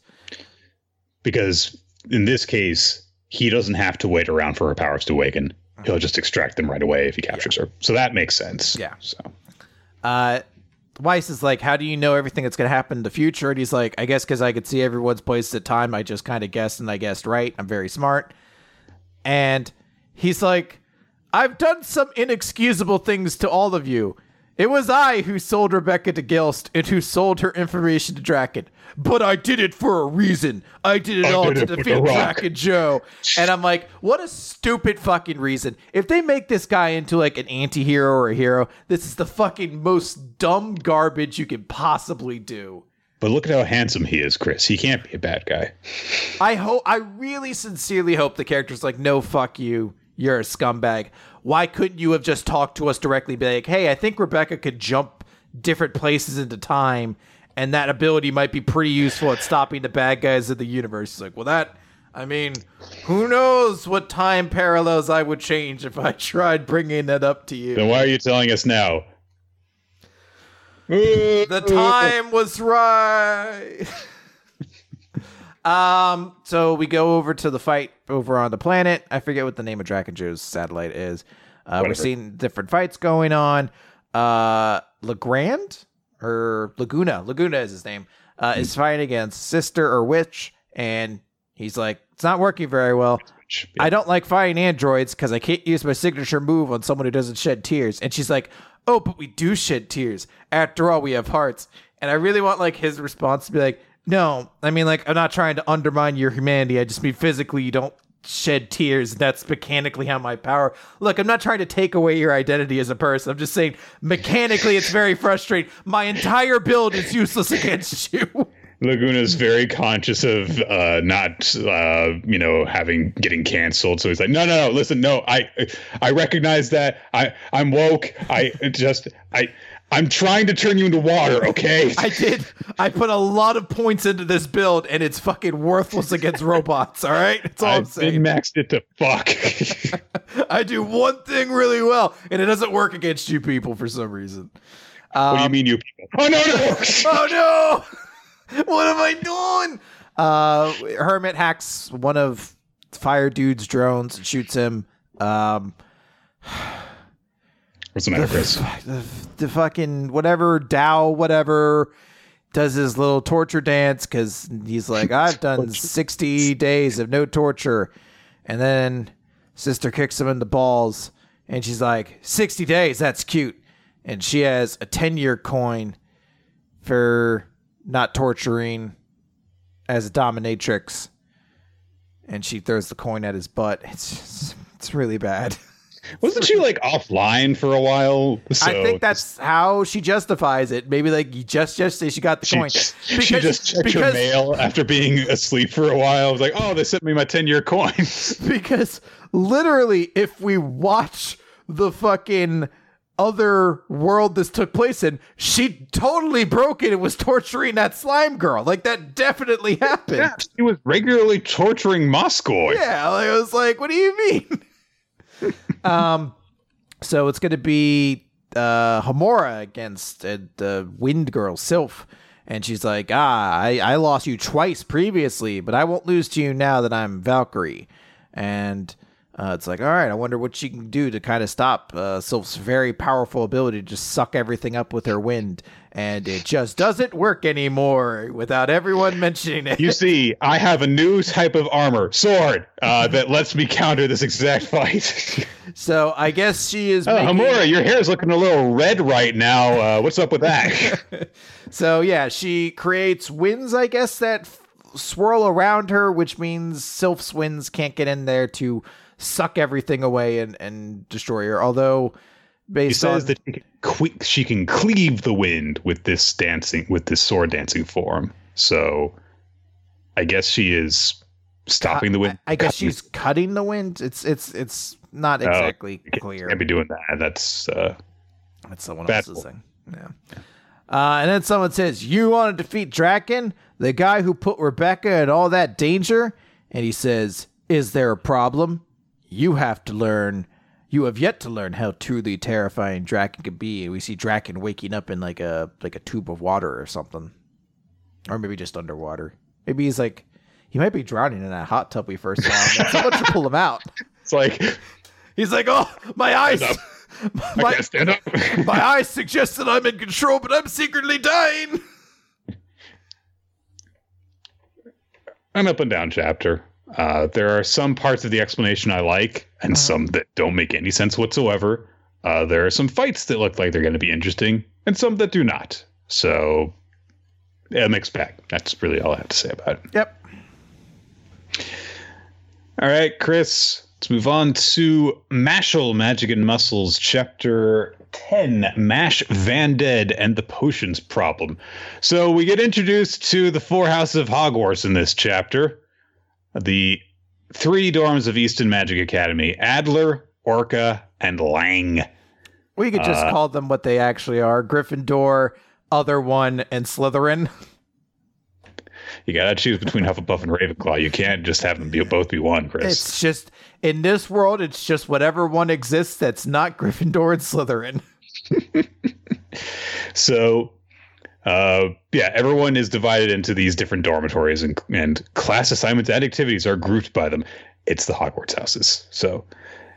because in this case, he doesn't have to wait around for her powers to awaken. He'll just extract them right away if he captures her. So that makes sense. Yeah. So Uh, Weisz is like, how do you know everything that's going to happen in the future? And he's like, I guess because I could see everyone's place at time. I just kind of guessed and I guessed right. I'm very smart. And he's like, I've done some inexcusable things to all of you. It was I who sold Rebecca to Gilst and who sold her information to Draken. But I did it for a reason. I did it I all did to it defeat Draken Joe. And I'm like, what a stupid fucking reason. If they make this guy into like an anti hero or a hero, this is the fucking most dumb garbage you can possibly do. But look at how handsome he is, Chris. He can't be a bad guy. I hope I really sincerely hope the character's like, no, fuck you. You're a scumbag. Why couldn't you have just talked to us directly? Be like, hey, I think Rebecca could jump different places into time, and that ability might be pretty useful at stopping the bad guys of the universe. It's like, well, that. I mean, who knows what time parallels I would change if I tried bringing that up to you. Then why are you telling us now? the time was right. um, so we go over to the fight over on the planet. I forget what the name of Draken Joe's satellite is. Uh, we're seeing different fights going on. Uh, Legrand or Laguna, Laguna is his name, uh, is fighting against Sister or Witch, and he's like, it's not working very well. I don't like fighting androids because I can't use my signature move on someone who doesn't shed tears. And she's like, Oh, but we do shed tears. After all, we have hearts. And I really want like his response to be like, No, I mean like I'm not trying to undermine your humanity. I just mean physically you don't shed tears. That's mechanically how my power. Look, I'm not trying to take away your identity as a person. I'm just saying mechanically it's very frustrating. My entire build is useless against you. Laguna's very conscious of uh, not, uh, you know, having getting canceled. So he's like, no, no, no. Listen, no. I, I recognize that. I, I'm woke. I just, I, I'm trying to turn you into water. Okay. I did. I put a lot of points into this build, and it's fucking worthless against robots. All right, that's all I'm I've saying. maxed it to fuck. I do one thing really well, and it doesn't work against you people for some reason. what do you mean, you people? Oh no, no. Oh no! what am I doing? Uh, Hermit hacks one of Fire Dude's drones and shoots him. Um, What's the matter, Chris? the, the fucking whatever Dow whatever does his little torture dance because he's like I've done sixty days of no torture, and then sister kicks him in the balls, and she's like sixty days that's cute, and she has a ten year coin for not torturing as a dominatrix, and she throws the coin at his butt. It's just, it's really bad. Wasn't she like offline for a while? So I think that's how she justifies it. Maybe like you just just say she got the she, coin. Because, she just checked because, her mail after being asleep for a while. I was like, oh, they sent me my ten year coin. because literally, if we watch the fucking other world this took place in, she totally broke it and was torturing that slime girl. Like that definitely happened. Yeah, she was regularly torturing Moscow. Yeah, like, I was like, what do you mean? um, so it's gonna be uh Homura against uh, the Wind Girl Sylph. And she's like, ah, I, I lost you twice previously, but I won't lose to you now that I'm Valkyrie. And uh, it's like, all right, I wonder what she can do to kind of stop uh, Sylph's very powerful ability to just suck everything up with her wind. And it just doesn't work anymore without everyone mentioning it. You see, I have a new type of armor, sword, uh, that lets me counter this exact fight. so I guess she is. Oh, making... Homura, your hair is looking a little red right now. Uh, what's up with that? so yeah, she creates winds, I guess, that f- swirl around her, which means Sylph's winds can't get in there to suck everything away and, and destroy her. Although, based he says on, that she can, cle- she can cleave the wind with this dancing with this sword dancing form. So, I guess she is stopping the wind. I, I guess she's cutting the wind. It's it's it's not oh, exactly uh, clear. Can't be doing that. That's uh, that's someone else's thing. Yeah. Uh, and then someone says, "You want to defeat Draken, the guy who put Rebecca in all that danger?" And he says, "Is there a problem?" you have to learn you have yet to learn how truly terrifying Draken can be. We see Draken waking up in like a like a tube of water or something, or maybe just underwater. Maybe he's like he might be drowning in that hot tub we first saw. Someone should pull him out. It's like he's like, oh, my eyes. My, I can't stand up. my eyes suggest that I'm in control, but I'm secretly dying. An up and down chapter. Uh, there are some parts of the explanation I like, and uh-huh. some that don't make any sense whatsoever. Uh, there are some fights that look like they're going to be interesting, and some that do not. So, a mixed bag. That's really all I have to say about it. Yep. All right, Chris. Let's move on to Mashle Magic and Muscles, chapter 10 Mash Burnedead and the Potions Problem. So we get introduced to the four houses of Hogwarts in this chapter the three dorms of Easton Magic Academy Adler, Orca, and Lang. We could just uh, call them what they actually are Gryffindor, Other One, and Slytherin. You gotta choose between Hufflepuff and Ravenclaw. You can't just have them be both be one, Chris. It's just in this world, it's just whatever one exists that's not Gryffindor and Slytherin. so uh, yeah, everyone is divided into these different dormitories, and and class assignments and activities are grouped by them. It's the Hogwarts houses. So,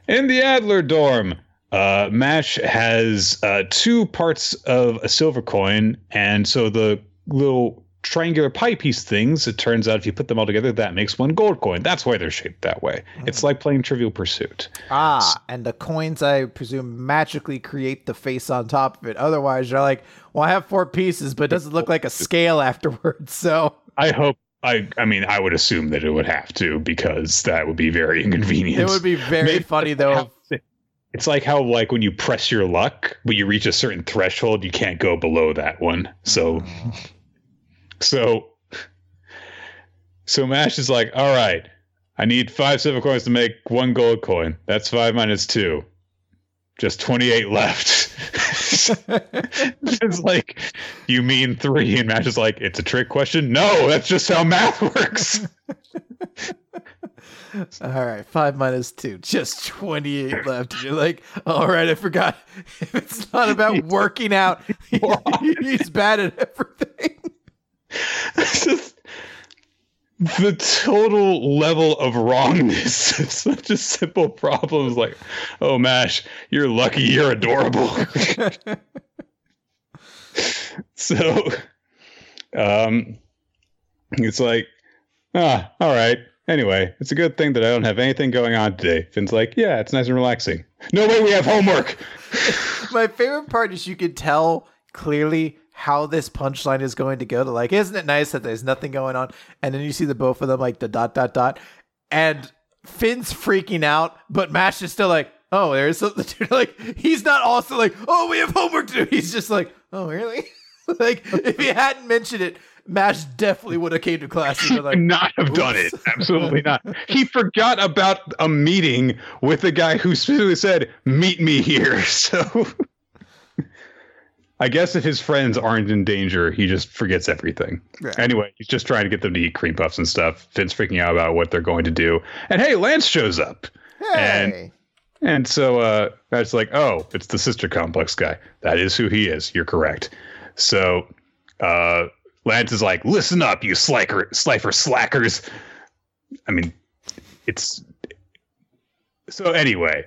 in the Adler dorm, uh, Mash has uh, two parts of a silver coin, and so the little triangular pie piece things, it turns out if you put them all together, that makes one gold coin. That's why they're shaped that way. Mm. It's like playing Trivial Pursuit. Ah, and the coins, I presume, magically create the face on top of it. Otherwise, you're like, well, I have four pieces, but it doesn't look like a scale afterwards. So I hope. I, I mean, I would assume that it would have to because that would be very inconvenient. It would be very Maybe funny though. It's like how like when you press your luck, when you reach a certain threshold, you can't go below that one. So mm. So, so Mash is like, all right, I need five silver coins to make one gold coin. That's five minus two. Just 28 left. it's like, you mean three? And Mash is like, it's a trick question. No, that's just how math works. All right, five minus two, just 28 left. And you're like, all right, I forgot. If it's not about working out, he's bad at everything. Just the total level of wrongness of such a simple problem is like, oh Mash, you're lucky, you're adorable. so um it's like, ah, all right. Anyway, it's a good thing that I don't have anything going on today. Finn's like, yeah, it's nice and relaxing. No way we have homework. My favorite part is you could tell clearly how this punchline is going to go to like isn't it nice that there's nothing going on and then you see the both of them like the dot dot dot and Finn's freaking out but Mash is still like oh, there's something to like. He's not also like, oh, we have homework to do. He's just like, oh, really? like, if he hadn't mentioned it, Mash definitely would have came to class and been like, not have done it. Absolutely not. He forgot about a meeting with the guy who specifically said, "Meet me here." So, I guess if his friends aren't in danger, he just forgets everything. Right. Anyway, he's just trying to get them to eat cream puffs and stuff. Finn's freaking out about what they're going to do, and hey, Lance shows up. hey. And so uh, that's like, oh, it's the sister complex guy. That is who he is. You're correct. So uh, Lance is like, listen up, you slacker, slifer slackers. I mean, it's so anyway.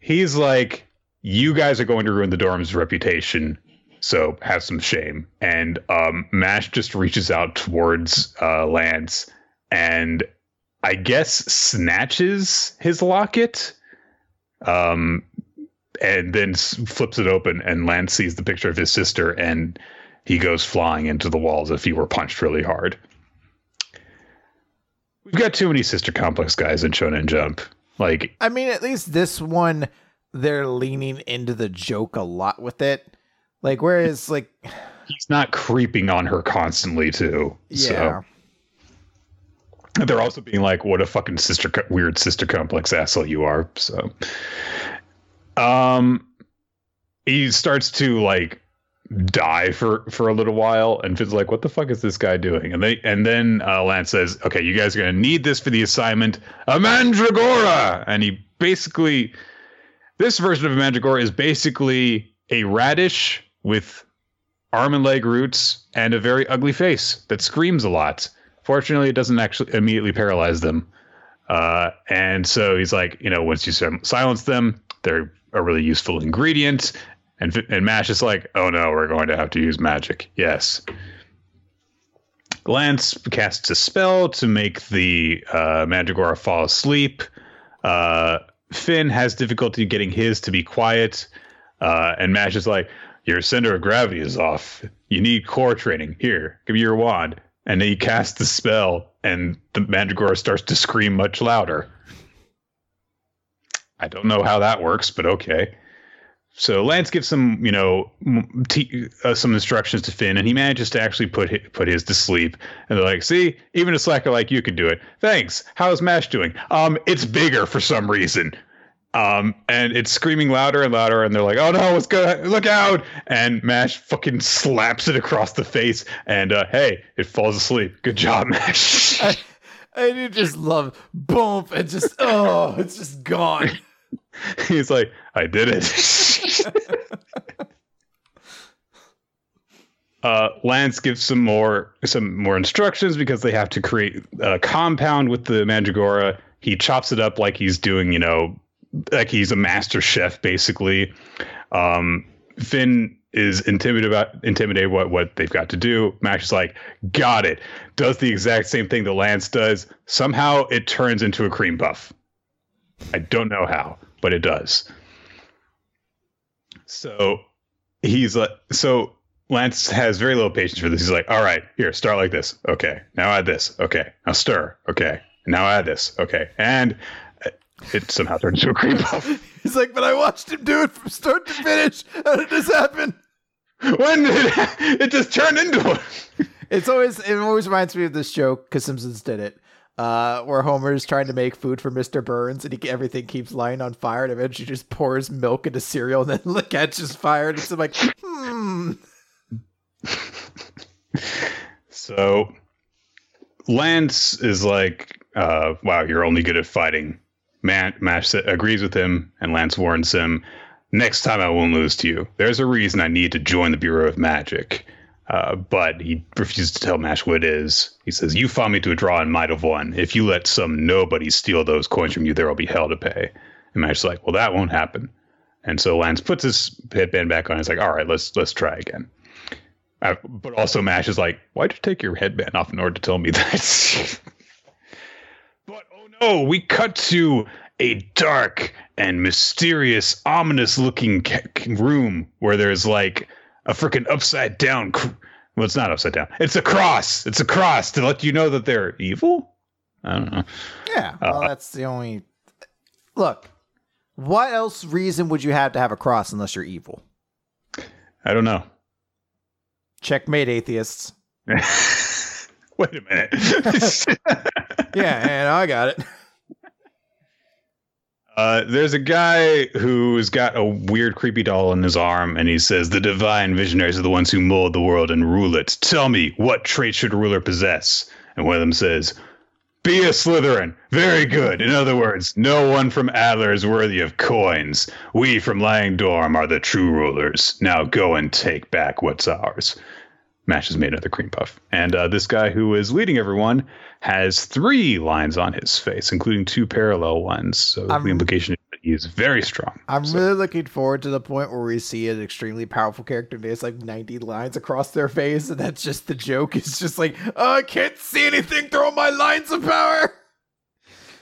He's like, you guys are going to ruin the dorm's reputation, so have some shame. And um, Mash just reaches out towards uh, Lance and I guess snatches his locket um, and then flips it open, and Lance sees the picture of his sister, and he goes flying into the walls if he were punched really hard. We've got too many sister complex guys in Shonen Jump. Like, I mean, at least this one, they're leaning into the joke a lot with it. Like, whereas, like, he's not creeping on her constantly, too. yeah, So they're also being like, "What a fucking sister, co- weird sister complex asshole you are." So, um, he starts to like die for for a little while, and Finn's like, "What the fuck is this guy doing?" And they and then uh, Lance says, "Okay, you guys are gonna need this for the assignment, a mandragora." And he basically, this version of a mandragora is basically a radish with arm and leg roots and a very ugly face that screams a lot. Fortunately, it doesn't actually immediately paralyze them. Uh, and so he's like, you know, once you silence them, they're a really useful ingredient. And and Mash is like, oh no, we're going to have to use magic. Yes. Lance casts a spell to make the uh, Mandragora fall asleep. Uh, Finn has difficulty getting his to be quiet. Uh, and Mash is like, your center of gravity is off. You need core training. Here, give me your wand. And then he casts the spell, and the Mandragora starts to scream much louder. I don't know how that works, but okay. So Lance gives some, you know, t- uh, some instructions to Finn, and he manages to actually put hi- put his to sleep. And they're like, "See, even a slacker like you could do it." Thanks. How's Mash doing? Um, it's bigger for some reason. Um, and it's screaming louder and louder, and they're like, "Oh no, what's going? Look out!" And Mash fucking slaps it across the face, and uh, hey, it falls asleep. Good job, Mash. I, I do just love bump and just oh, it's just gone. He's like, "I did it." uh, Lance gives some more some more instructions because they have to create a compound with the Mandragora. He chops it up like he's doing, you know, like he's a master chef basically. Um, Finn is intimidated about intimidated what what they've got to do. Max is like, got it. Does the exact same thing that Lance does. Somehow it turns into a cream puff. I don't know how, but it does. So he's like, so Lance has very little patience for this. He's like, all right, here, start like this. Okay, now add this. Okay, now stir. Okay, now add this. Okay, and it somehow turns into a cream puff. He's like, but I watched him do it from start to finish. How did this happen? when did it, it just turned into it? It's always it always reminds me of this joke because Simpsons did it, uh, where Homer is trying to make food for Mr. Burns and he, everything keeps lying on fire and eventually just pours milk into cereal and then the catches fire and it's like, hmm. So Lance is like, uh, wow, you're only good at fighting. Man, Mash agrees with him, and Lance warns him, next time I won't lose to you. There's a reason I need to join the Bureau of Magic. Uh, but he refuses to tell Mash what it is. He says, You fought me to a draw and Might have won. If you let some nobody steal those coins from you, there will be hell to pay. And Mash's like, Well, that won't happen. And so Lance puts his headband back on. He's like, All right, let's let's try again. Uh, but also Mash is like, Why'd you take your headband off in order to tell me that? but oh no, we cut to a dark and mysterious, ominous looking room where there's like a freaking upside down. Cr- well, it's not upside down. It's a cross. It's a cross to let you know that they're evil. I don't know. Yeah, well, uh, that's the only. Look, What else reason would you have to have a cross unless you're evil? I don't know. Checkmate, atheists. Wait a minute. yeah, and I got it. Uh, there's a guy who's got a weird, creepy doll in his arm, and he says, The divine visionaries are the ones who mold the world and rule it. Tell me, what trait should a ruler possess? And one of them says, Be a Slytherin. Very good. In other words, no one from Adler is worthy of coins. We from Langdorm are the true rulers. Now go and take back what's ours. Mash has made another cream puff. And uh, this guy who is leading everyone has three lines on his face, including two parallel ones. So I'm- the implication is that he is very strong. I'm So- really looking forward to the point where we see an extremely powerful character and like 90 lines across their face, and that's just the joke. It's just like, oh, I can't see anything through my lines of power.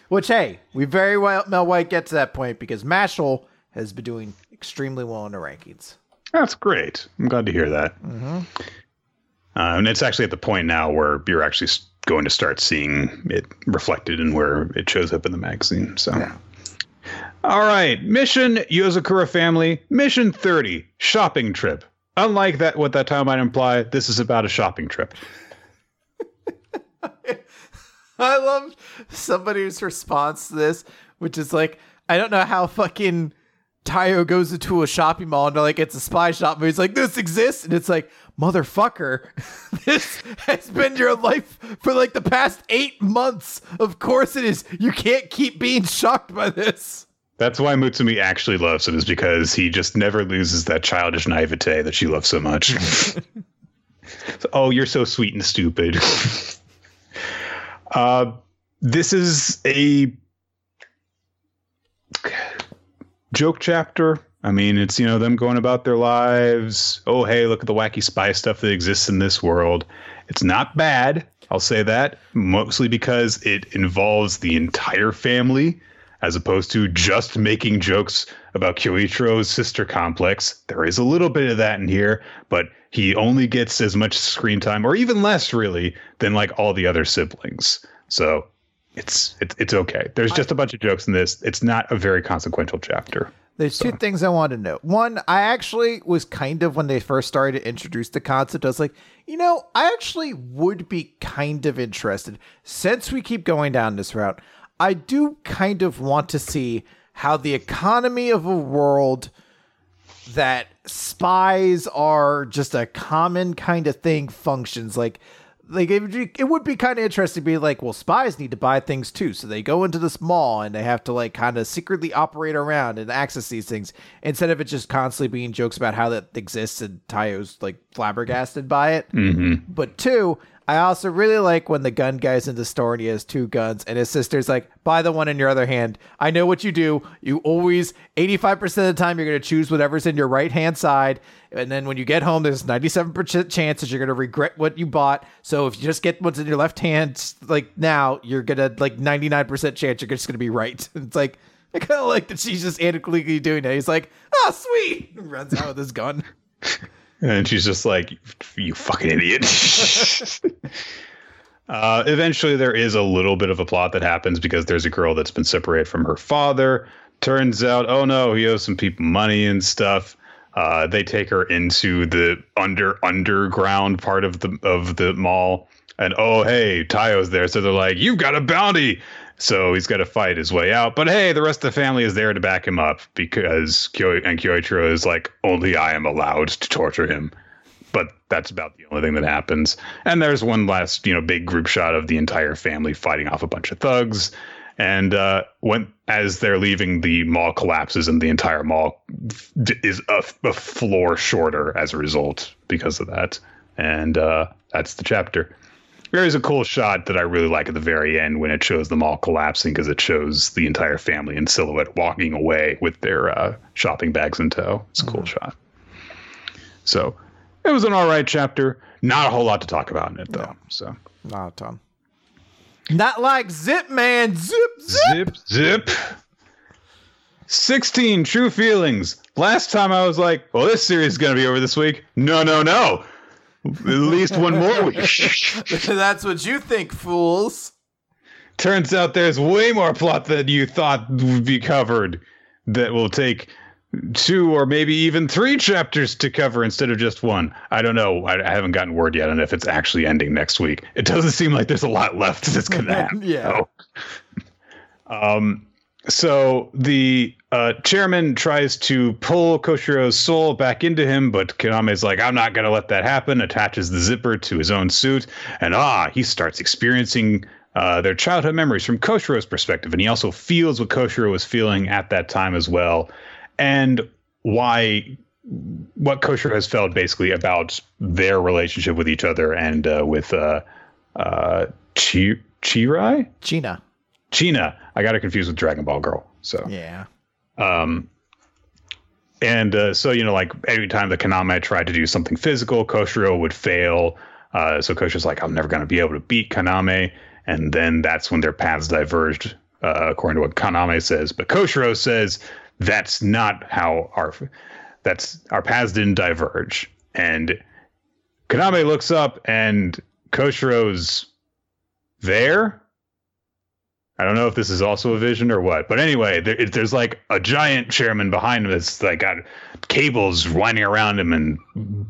Which, hey, we very well Mel White get to that point because Mashle has been doing extremely well in the rankings. That's great. I'm glad to hear that. Mm-hmm. Uh, and it's actually at the point now where you're actually going to start seeing it reflected in where it shows up in the magazine. So, Yeah. all right, mission Yozakura family, mission 30, shopping trip. Unlike that, what that title might imply, this is about a shopping trip. I love somebody's response to this, which is like, I don't know how fucking Taiyo goes into a shopping mall and they're like, it's a spy shop. But he's like, this exists. And it's like, motherfucker, this has been your life for like the past eight months. Of course it is. You can't keep being shocked by this. That's why Mutsumi actually loves it, is because he just never loses that childish naivete that she loves so much. So, oh, you're so sweet and stupid. uh, this is a joke chapter. I mean, it's, you know, them going about their lives. Oh, hey, look at the wacky spy stuff that exists in this world. It's not bad. I'll say that mostly because it involves the entire family as opposed to just making jokes about Kyoichiro's sister complex. There is a little bit of that in here, but he only gets as much screen time, or even less, really, than like all the other siblings. So it's it's it's okay. There's just a bunch of jokes in this. It's not a very consequential chapter. There's two things I want to note. One, I actually was kind of when they first started to introduce the concept, I was like, you know, I actually would be kind of interested. Since we keep going down this route, I do kind of want to see how the economy of a world that spies are just a common kind of thing functions like like it, would be- it would be kind of interesting to be like well spies need to buy things too. So they go into this mall and they have to like kind of secretly operate around and access these things instead of it just constantly being jokes about how that exists and Taiyo's like flabbergasted by it. Mm-hmm. But two i also really like when the gun guy's in the store and he has two guns and his sister's like buy the one in your other hand. I know what you do. You always 85% of the time you're going to choose whatever's in your right hand side and then when you get home there's 97% chance that you're going to regret what you bought. So if you just get what's in your left hand like now you're going to like 99% chance you're just going to be right. It's like i kind of like that she's just analytically doing it. he's like oh sweet! Runs out with his gun And she's just like, "You fucking idiot." uh, eventually, there is a little bit of a plot that happens because there's a girl that's been separated from her father. Turns out, oh no, he owes some people money and stuff. Uh, they take her into the under underground part of the of the mall, and oh hey, Taiyo's there, so they're like, "You've got a bounty." So he's got to fight his way out. But hey, the rest of the family is there to back him up because Kyo and Kyoichiro is like, only I am allowed to torture him. But that's about the only thing that happens. And there's one last, you know, big group shot of the entire family fighting off a bunch of thugs. And uh, when as they're leaving, the mall collapses, and the entire mall is a, a floor shorter as a result because of that. And uh, that's the chapter. There is a cool shot that I really like at the very end when it shows them all collapsing because it shows the entire family in silhouette walking away with their uh, shopping bags in tow. It's a cool shot. So it was an all right chapter. Not a whole lot to talk about in it though. So not a ton not like Zipman zip zip zip zip. 16 true feelings. Last time I was like, well, this series is going to be over this week. No, no, no. At least one more week. That's what you think, fools. Turns out there's way more plot than you thought would be covered. that will take two or maybe even three chapters to cover instead of just one. I don't know. I, I haven't gotten word yet on if it's actually ending next week. It doesn't seem like there's a lot left that's gonna happen. Yeah. So, um. So the uh, chairman tries to pull Koshiro's soul back into him, but Kaname's like, "I'm not gonna let that happen." Attaches the zipper to his own suit, and ah, he starts experiencing uh, their childhood memories from Koshiro's perspective, and he also feels what Koshiro was feeling at that time as well, and why what Koshiro has felt basically about their relationship with each other and uh, with uh, uh, Chi- Chirai, Gina. China. I got her confused with Dragon Ball Girl. So Yeah. Um, and uh, so you know, like every time the Kaname tried to do something physical, Koshiro would fail. Uh, so Koshiro's like, I'm never going to be able to beat Kaname, and then that's when their paths diverged, uh, according to what Kaname says. But Koshiro says that's not how our that's our paths didn't diverge. And Kaname looks up, and Koshiro's there. I don't know if this is also a vision or what, but anyway, there, there's like a giant chairman behind him that's like got cables winding around him and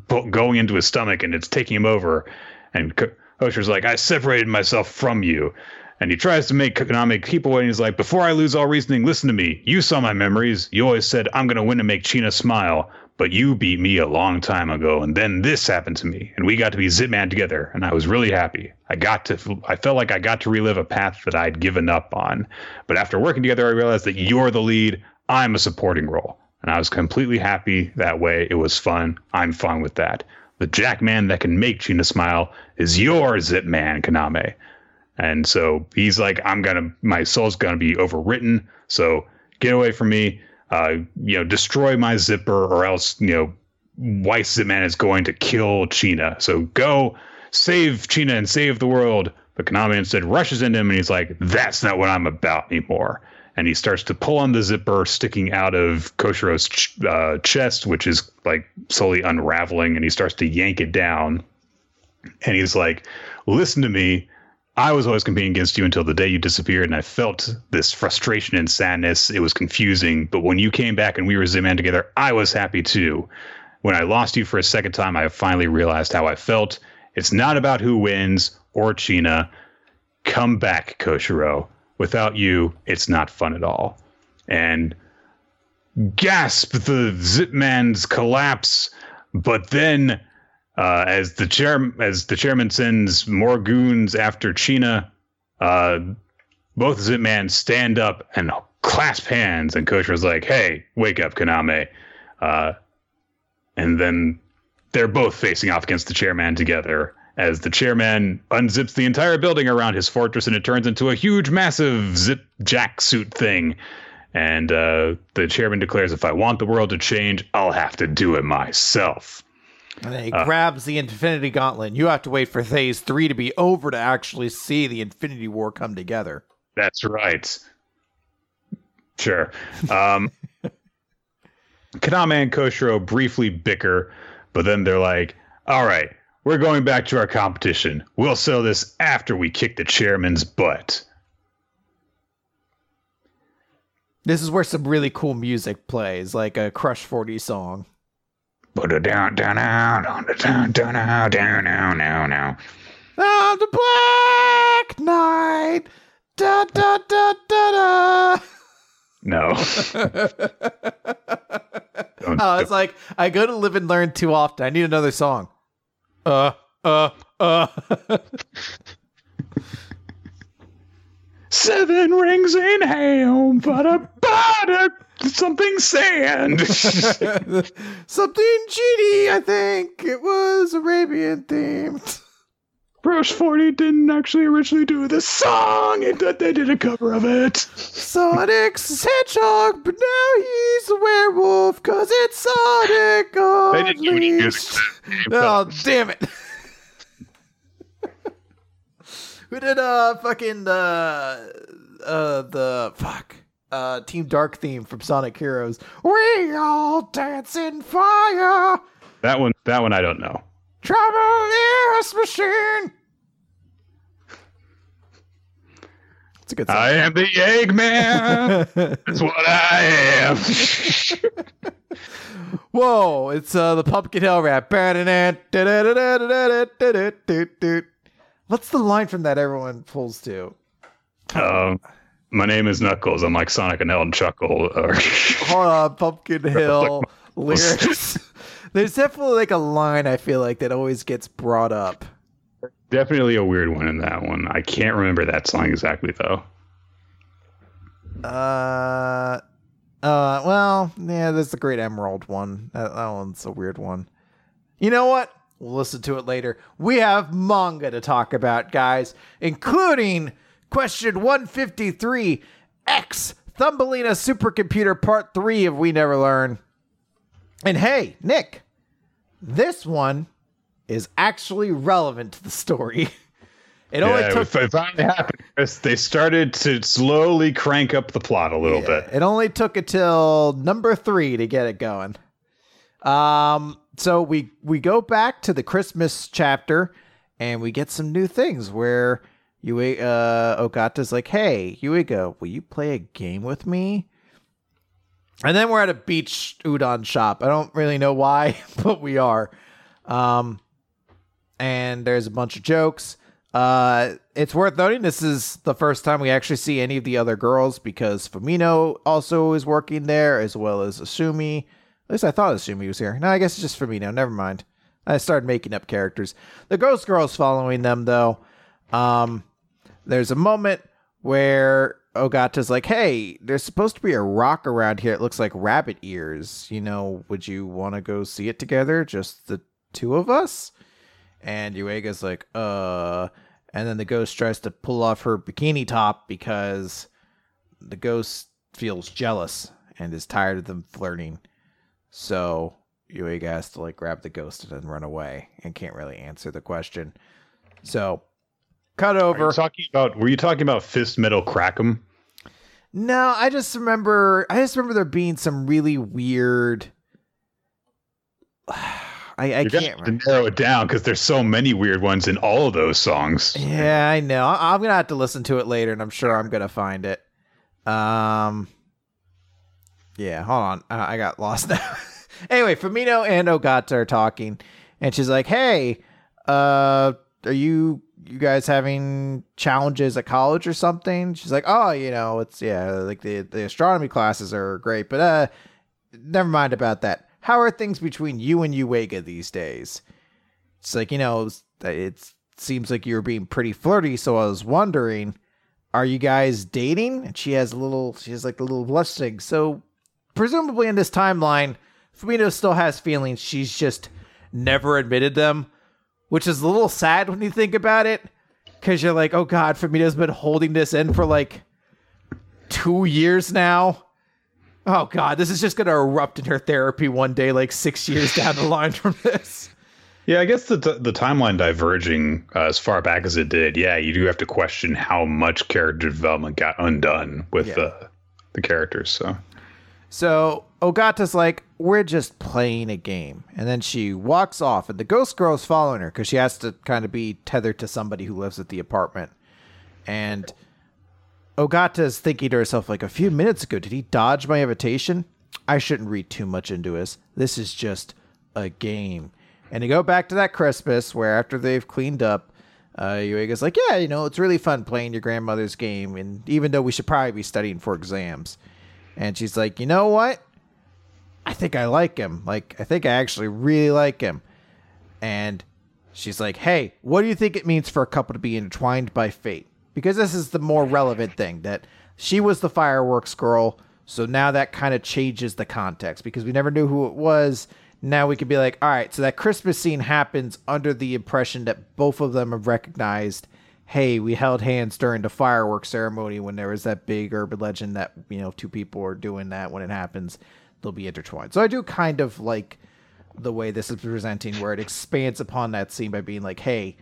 po- going into his stomach, and it's taking him over. And Koshiro's like, "I separated myself from you," and he tries to make Konami keep away. And he's like, "Before I lose all reasoning, listen to me. You saw my memories. You always said I'm gonna win and make China smile." But you beat me a long time ago, and then this happened to me, and we got to be Zipman together, and I was really happy. I got to, I felt like I got to relive a path that I'd given up on. But after working together, I realized that you're the lead, I'm a supporting role, and I was completely happy that way. It was fun. I'm fine with that. The Jackman that can make China smile is your Zipman, Kaname. And so he's like, I'm gonna, my soul's gonna be overwritten. So get away from me. Uh, you know, destroy my zipper, or else you know, White Zipman is going to kill China. So go save China and save the world. But Kaname instead rushes into him, and he's like, "That's not what I'm about anymore." And he starts to pull on the zipper sticking out of Koshiro's ch- uh, chest, which is like slowly unraveling, and he starts to yank it down. And he's like, "Listen to me. I was always competing against you until the day you disappeared, and I felt this frustration and sadness. It was confusing, but when you came back and we were Zipman together, I was happy too. When I lost you for a second time, I finally realized how I felt. It's not about who wins or China. Come back, Koshiro. Without you, it's not fun at all. And gasp the Zipman's collapse, but then uh, as the chair as the chairman sends more goons after China, uh, both Zipman stand up and clasp hands, and Koshiro's like, "Hey, wake up, Konami!" Uh, and then they're both facing off against the chairman together. As the chairman unzips the entire building around his fortress, and it turns into a huge, massive zip jack suit thing. And uh, the chairman declares, "If I want the world to change, I'll have to do it myself." And he Uh. grabs the Infinity Gauntlet. and You have to wait for Phase 3 to be over to actually see the Infinity War come together. That's right. Sure. Um, Kaname and Koshiro briefly bicker, but then they're like, all right, we're going back to our competition. We'll sell this after we kick the chairman's butt. This is where some really cool music plays, like a Crush 40 song. Down, down, down, down, down, down, down, down, down. On the Black Knight! Da da da da da! No. Oh, it's like, I go to live and learn too often. I need another song. Uh, uh, uh. Seven rings in hell, but a but something sand. Something genie, I think. It was Arabian themed. Crush Forty didn't actually originally do the song; it, they did a cover of it. Sonic's hedgehog, but now he's a werewolf because it's Sonic They didn't do any music. Unleashed. Oh, damn it. Who did uh fucking uh uh the fuck uh Team Dark theme from Sonic Heroes? We all dance in fire. That one, that one, I don't know. Trouble is machine. It's a good song. I am the Eggman. That's what I am. Whoa, it's uh, the Pumpkin Hill rap. What's the line from that everyone pulls to? um, my name is Knuckles. I'm like Sonic and Ellen Chuckle. Or Hold on, Pumpkin Hill lyrics. There's definitely like a line I feel like that always gets brought up. definitely a weird one in that one. I can't remember that song exactly though. Uh, uh, well, yeah, there's the Great Emerald one. That, that one's a weird one. You know what? We'll listen to it later. We have manga to talk about, guys, including question 153 X Thumbelina Supercomputer Part 3 of We Never Learn. And hey, Nick, this one is actually relevant to the story. It only yeah, took if that happened, Chris, they started to slowly crank up the plot a little Yeah, bit. It only took until number three to get it going. Um, so we we go back to the Christmas chapter, and we get some new things where you uh Ogata's like, "Hey, Yuiga, will you play a game with me?" And then we're at a beach udon shop. I don't really know why, but we are. Um, and there's a bunch of jokes. Uh, it's worth noting this is the first time we actually see any of the other girls because Fumino also is working there as well as Asumi. At least I thought Asumi was here. No, I guess it's just Fumino. Never mind. I started making up characters. The ghost girl's following them though. Um, there's a moment where Ogata's like, "Hey, there's supposed to be a rock around here. It looks like rabbit ears. You know, would you want to go see it together? Just the two of us?" And Yuiga's like, "Uh," and then the ghost tries to pull off her bikini top because the ghost feels jealous and is tired of them flirting. So Yuiga has to like grab the ghost and then run away and can't really answer the question. So cut Are over. you talking about? Were you talking about Fist Metal Crackum? No, I just remember. I just remember there being some really weird. I, I can't. to narrow it down because there's so many weird ones in all of those songs. Yeah, I know. I- I'm gonna have to listen to it later, and I'm sure I'm gonna find it. Um. Yeah, hold on. Uh, I got lost now. anyway, Fumino and Ogata are talking, and she's like, "Hey, uh, are you you guys having challenges at college or something?" She's like, "Oh, you know, it's yeah, like the the astronomy classes are great, but uh, never mind about that. How are things between you and Yuiga these days?" It's like you know, it seems like you're being pretty flirty, so I was wondering, are you guys dating? And she has a little, she has like a little blushing. So presumably in this timeline, Fumino still has feelings. She's just never admitted them, which is a little sad when you think about it. Cause you're like, oh god, Fumino's been holding this in for like two years now. Oh god, this is just gonna erupt in her therapy one day, like six years down the line from this. Yeah, I guess the the timeline diverging uh, as far back as it did. Yeah, you do have to question how much character development got undone with Yeah. the the characters. So So Ogata's like, we're just playing a game. And then she walks off, and the ghost girl's following her because she has to kind of be tethered to somebody who lives at the apartment. And Ogata's thinking to herself, like, a few minutes ago, did he dodge my invitation? I shouldn't read too much into this. This is just a game. And to go back to that Christmas where after they've cleaned up, uh, Yuiga's like, yeah, you know, it's really fun playing your grandmother's game. And even though we should probably be studying for exams. And she's like, you know what? I think I like him. Like, I think I actually really like him. And she's like, hey, what do you think it means for a couple to be intertwined by fate? Because this is the more relevant thing that she was the fireworks girl. So now that kind of changes the context because we never knew who it was. Now we could be like, all right, so that Christmas scene happens under the impression that both of them have recognized, hey, we held hands during the fireworks ceremony when there was that big urban legend that, you know, two people are doing that when it happens, they'll be intertwined. So I do kind of like the way this is presenting where it expands upon that scene by being like, hey,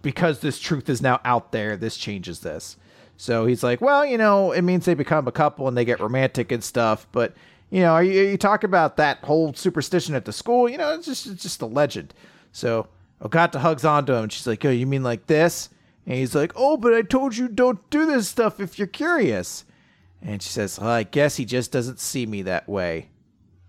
because this truth is now out there, this changes this. So he's like, well, you know, it means they become a couple and they get romantic and stuff, but you know, you, you talk about that whole superstition at the school? You know, it's just it's just a legend. So Ogata hugs onto him she's like, oh, you mean like this? And he's like, "Oh, but I told you don't do this stuff if you're curious." And she says, well, "I guess he just doesn't see me that way."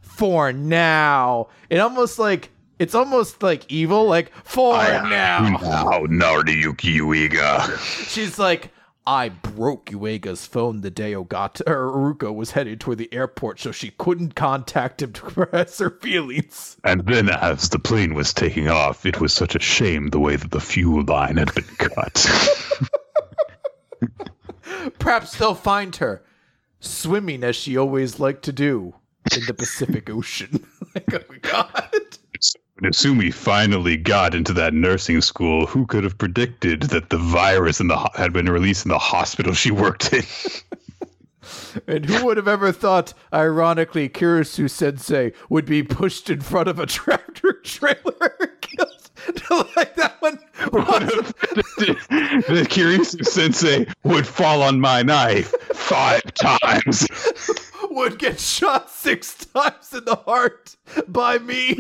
For now, it almost like it's almost like evil, like for now. Now, Nariyuki Yuiga. She's like, I broke Yuiga's phone the day Ogata or Uruka was headed toward the airport, so she couldn't contact him to express her feelings. And then, as the plane was taking off, it was such a shame the way that the fuel line had been cut. Perhaps they'll find her swimming as she always liked to do in the Pacific Ocean. like, oh God. When Asumi finally got into that nursing school, who could have predicted that the virus in the ho- had been released in the hospital she worked in? And who would have ever thought, ironically, Kirisu Sensei would be pushed in front of a tractor trailer and killed? like that one. The Kirisu Sensei would fall on my knife five times? would get shot six times in the heart by me.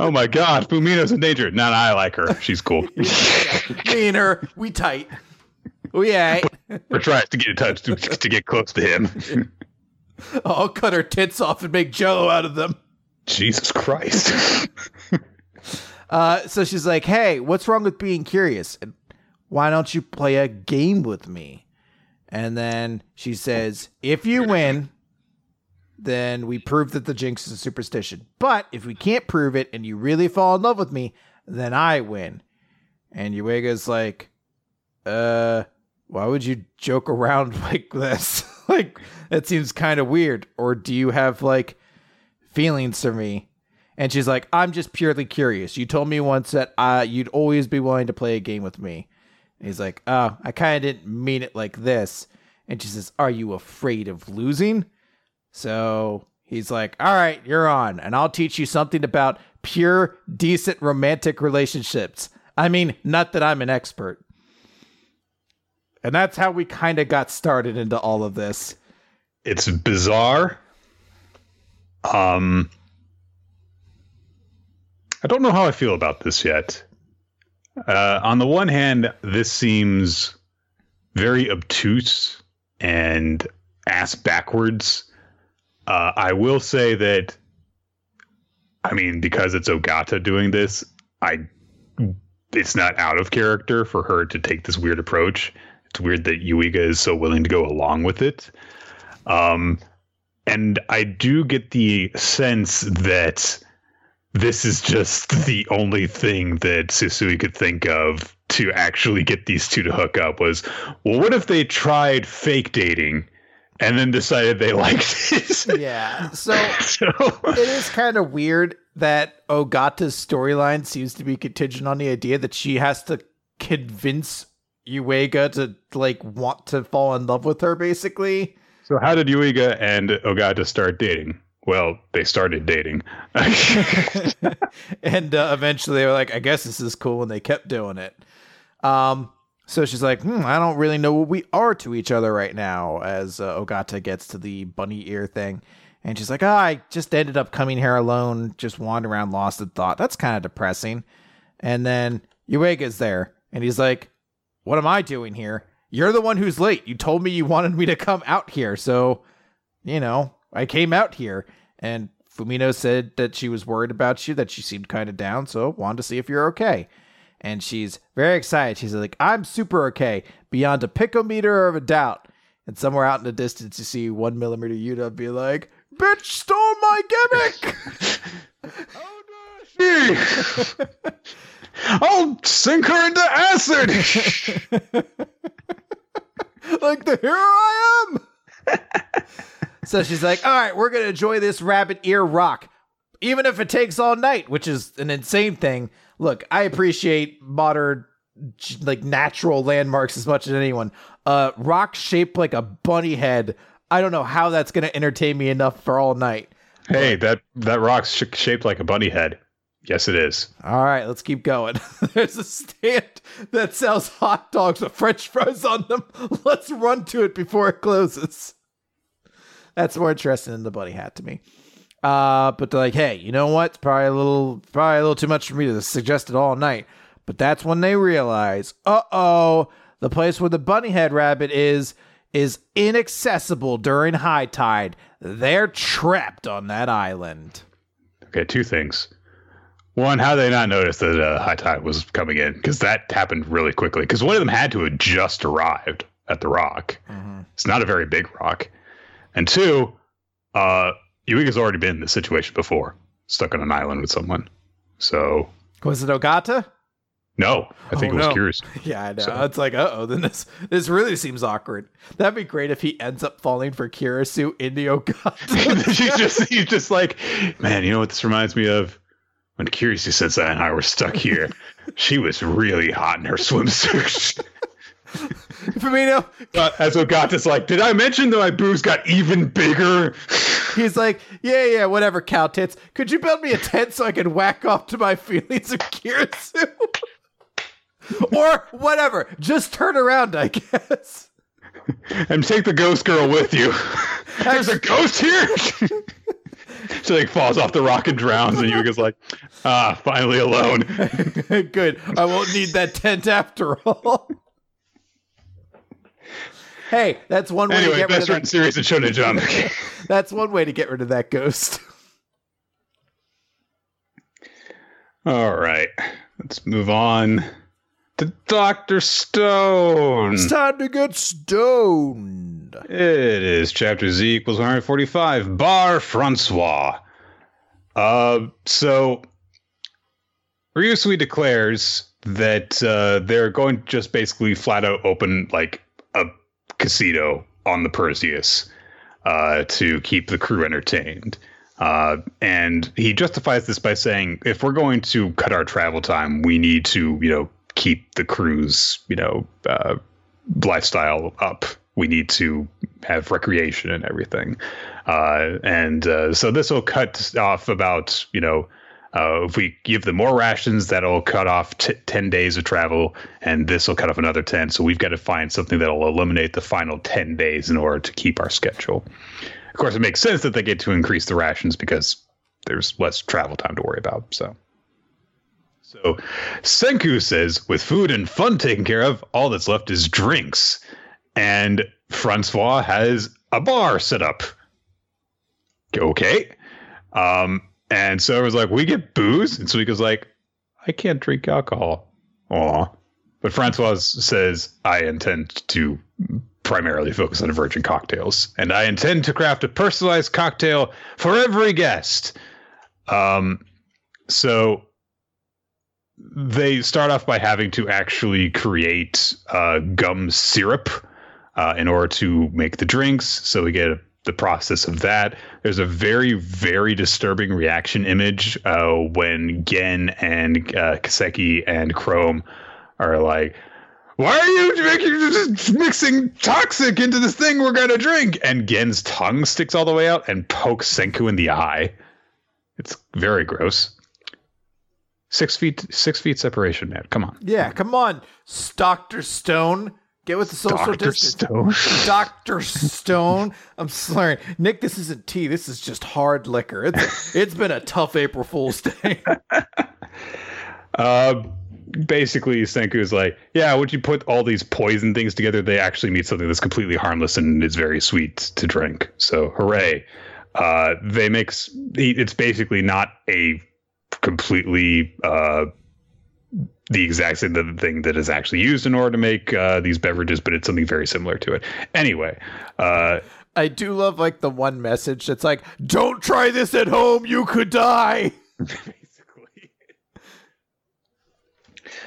Oh my God, Fumino's in danger. No, no, I like her. She's cool. me and her, we tight. We ain't. We're trying to get in touch to, to get close to him. I'll cut her tits off and make jello out of them. Jesus Christ. Uh, so she's like, "Hey, what's wrong with being curious? And why don't you play a game with me?" And then she says, "If you win, then we prove that the jinx is a superstition. But if we can't prove it, and you really fall in love with me, then I win." And Yuiga's like, "Uh, why would you joke around like this? like that seems kind of weird. Or do you have like feelings for me?" And she's like, I'm just purely curious. You told me once that uh, you'd always be willing to play a game with me. And he's like, Oh, I kind of didn't mean it like this. And she says, Are you afraid of losing? So he's like, All right, you're on. And I'll teach you something about pure, decent romantic relationships. I mean, not that I'm an expert. And that's how we kind of got started into all of this. it's bizarre. Um, I don't know how I feel about this yet. Uh, on the one hand, this seems very obtuse and ass backwards. Uh, I will say that, I mean, because it's Ogata doing this, I it's not out of character for her to take this weird approach. It's weird that Yuiga is so willing to go along with it. Um, and I do get the sense that this is just the only thing that Tsutsui could think of to actually get these two to hook up was, well, what if they tried fake dating and then decided they liked it? Yeah. So so, it is kind of weird that Ogata's storyline seems to be contingent on the idea that she has to convince Yuiga to like want to fall in love with her basically. so how did Yuiga and Ogata start dating? Well, they started dating. and uh, eventually they were like, I guess this is cool and they kept doing it. Um so she's like, hmm, I don't really know what we are to each other right now as uh, Ogata gets to the bunny ear thing. And she's like, oh, I just ended up coming here alone, just wandering around lost in thought. That's kind of depressing. And then Yuiga's there, and he's like, What am I doing here? You're the one who's late. You told me you wanted me to come out here. So, you know, I came out here. And Fumino said that she was worried about you, that she seemed kind of down. So, wanted to see if you're okay. And she's very excited. She's like, I'm super okay, beyond a picometer of a doubt. And somewhere out in the distance, you see one millimeter Yuta be like, Bitch stole my gimmick! oh I'll sink her into acid. like the hero I am. So she's like, all right, we're gonna enjoy this rabbit ear rock, even if it takes all night, which is an insane thing. Look, I appreciate modern, like natural landmarks as much as anyone. Uh, rock shaped like a bunny head. I don't know how that's gonna entertain me enough for all night. hey, that that rock's sh- shaped like a bunny head. Yes, it is. All right, let's keep going. There's a stand that sells hot dogs with french fries on them. Let's run to it before it closes. That's more interesting than the bunny hat to me. Uh, but they're like, hey, you know what? It's probably a little, probably a little too much for me to suggest it all night. But that's when they realize, uh oh, the place where the bunny head rabbit is is inaccessible during high tide. They're trapped on that island. Okay, two things. One, how did they not notice that uh, high tide was coming in? Because that happened really quickly. Because one of them had to have just arrived at the rock. Mm-hmm. It's not a very big rock. And two, uh, Yuiga's already been in this situation before, stuck on an island with someone. So was it Ogata? No, I think oh, it was no. Curious. Yeah, I know. So. It's like, oh, then this this really seems awkward. That'd be great if he ends up falling for Kirisu in the Ogata. he's just he's just like, man, you know what this reminds me of? When Kirisu Sensei and I were stuck here, she was really hot in her swimsuit. Fumino. Uh, as Ogata's like, did I mention that my boobs got even bigger? He's like, yeah, yeah, whatever, cow tits. Could you build me a tent so I can whack off to my feelings of Kirisu? or whatever. Just turn around, I guess. And take the ghost girl with you. There's a ghost here. she like falls off the rock and drowns, and Yuiga's like, ah, finally alone. Good. I won't need that tent after all. Hey, that's one way anyway, to get best rid of that. series in Shonen Jump. that's one way to get rid of that ghost. All right, let's move on to Doctor Stone. It's time to get stoned. It is chapter Z equals 145. Bar Francois. Uh, so Ryusui declares that uh, they're going to just basically flat out open like casino on the Perseus uh, to keep the crew entertained. Uh, and he justifies this by saying, if we're going to cut our travel time, we need to, you know, keep the crew's, you know, uh, lifestyle up. We need to have recreation and everything. Uh, and uh, so this will cut off about, you know, uh, if we give them more rations, that'll cut off t- 10 days of travel, and this will cut off another 10. So we've got to find something that'll eliminate the final 10 days in order to keep our schedule. Of course, it makes sense that they get to increase the rations because there's less travel time to worry about. So. So Senku says, with food and fun taken care of, all that's left is drinks. And Francois has a bar set up. Okay. Um, and so it was like, we get booze. And Suika's like, I can't drink alcohol. Aw. But Francois says, I intend to primarily focus on virgin cocktails. And I intend to craft a personalized cocktail for every guest. Um, so they start off by having to actually create uh, gum syrup uh, in order to make the drinks. So we get the process of that. There's a very, very disturbing reaction image uh, when Gen and uh, Kaseki and Chrome are like, why are you mixing toxic into this thing we're gonna drink? And Gen's tongue sticks all the way out and pokes Senku in the eye. It's very gross. Six feet, six feet separation, man. Come on. Yeah, come on, Doctor Stone. Get with the social Dr. distance. Stone. Doctor Stone. I'm slurring. Nick, this isn't tea. This is just hard liquor. It's it's been a tough April Fool's Day. uh, basically, Senku is like, yeah, would you put all these poison things together? They actually meet something that's completely harmless and is very sweet to drink. So, hooray! Uh, they make it's basically not a completely uh, the exact same thing that is actually used in order to make uh, these beverages, but it's something very similar to it. Anyway, uh, I do love like the one message that's like, "Don't try this at home; you could die." Basically,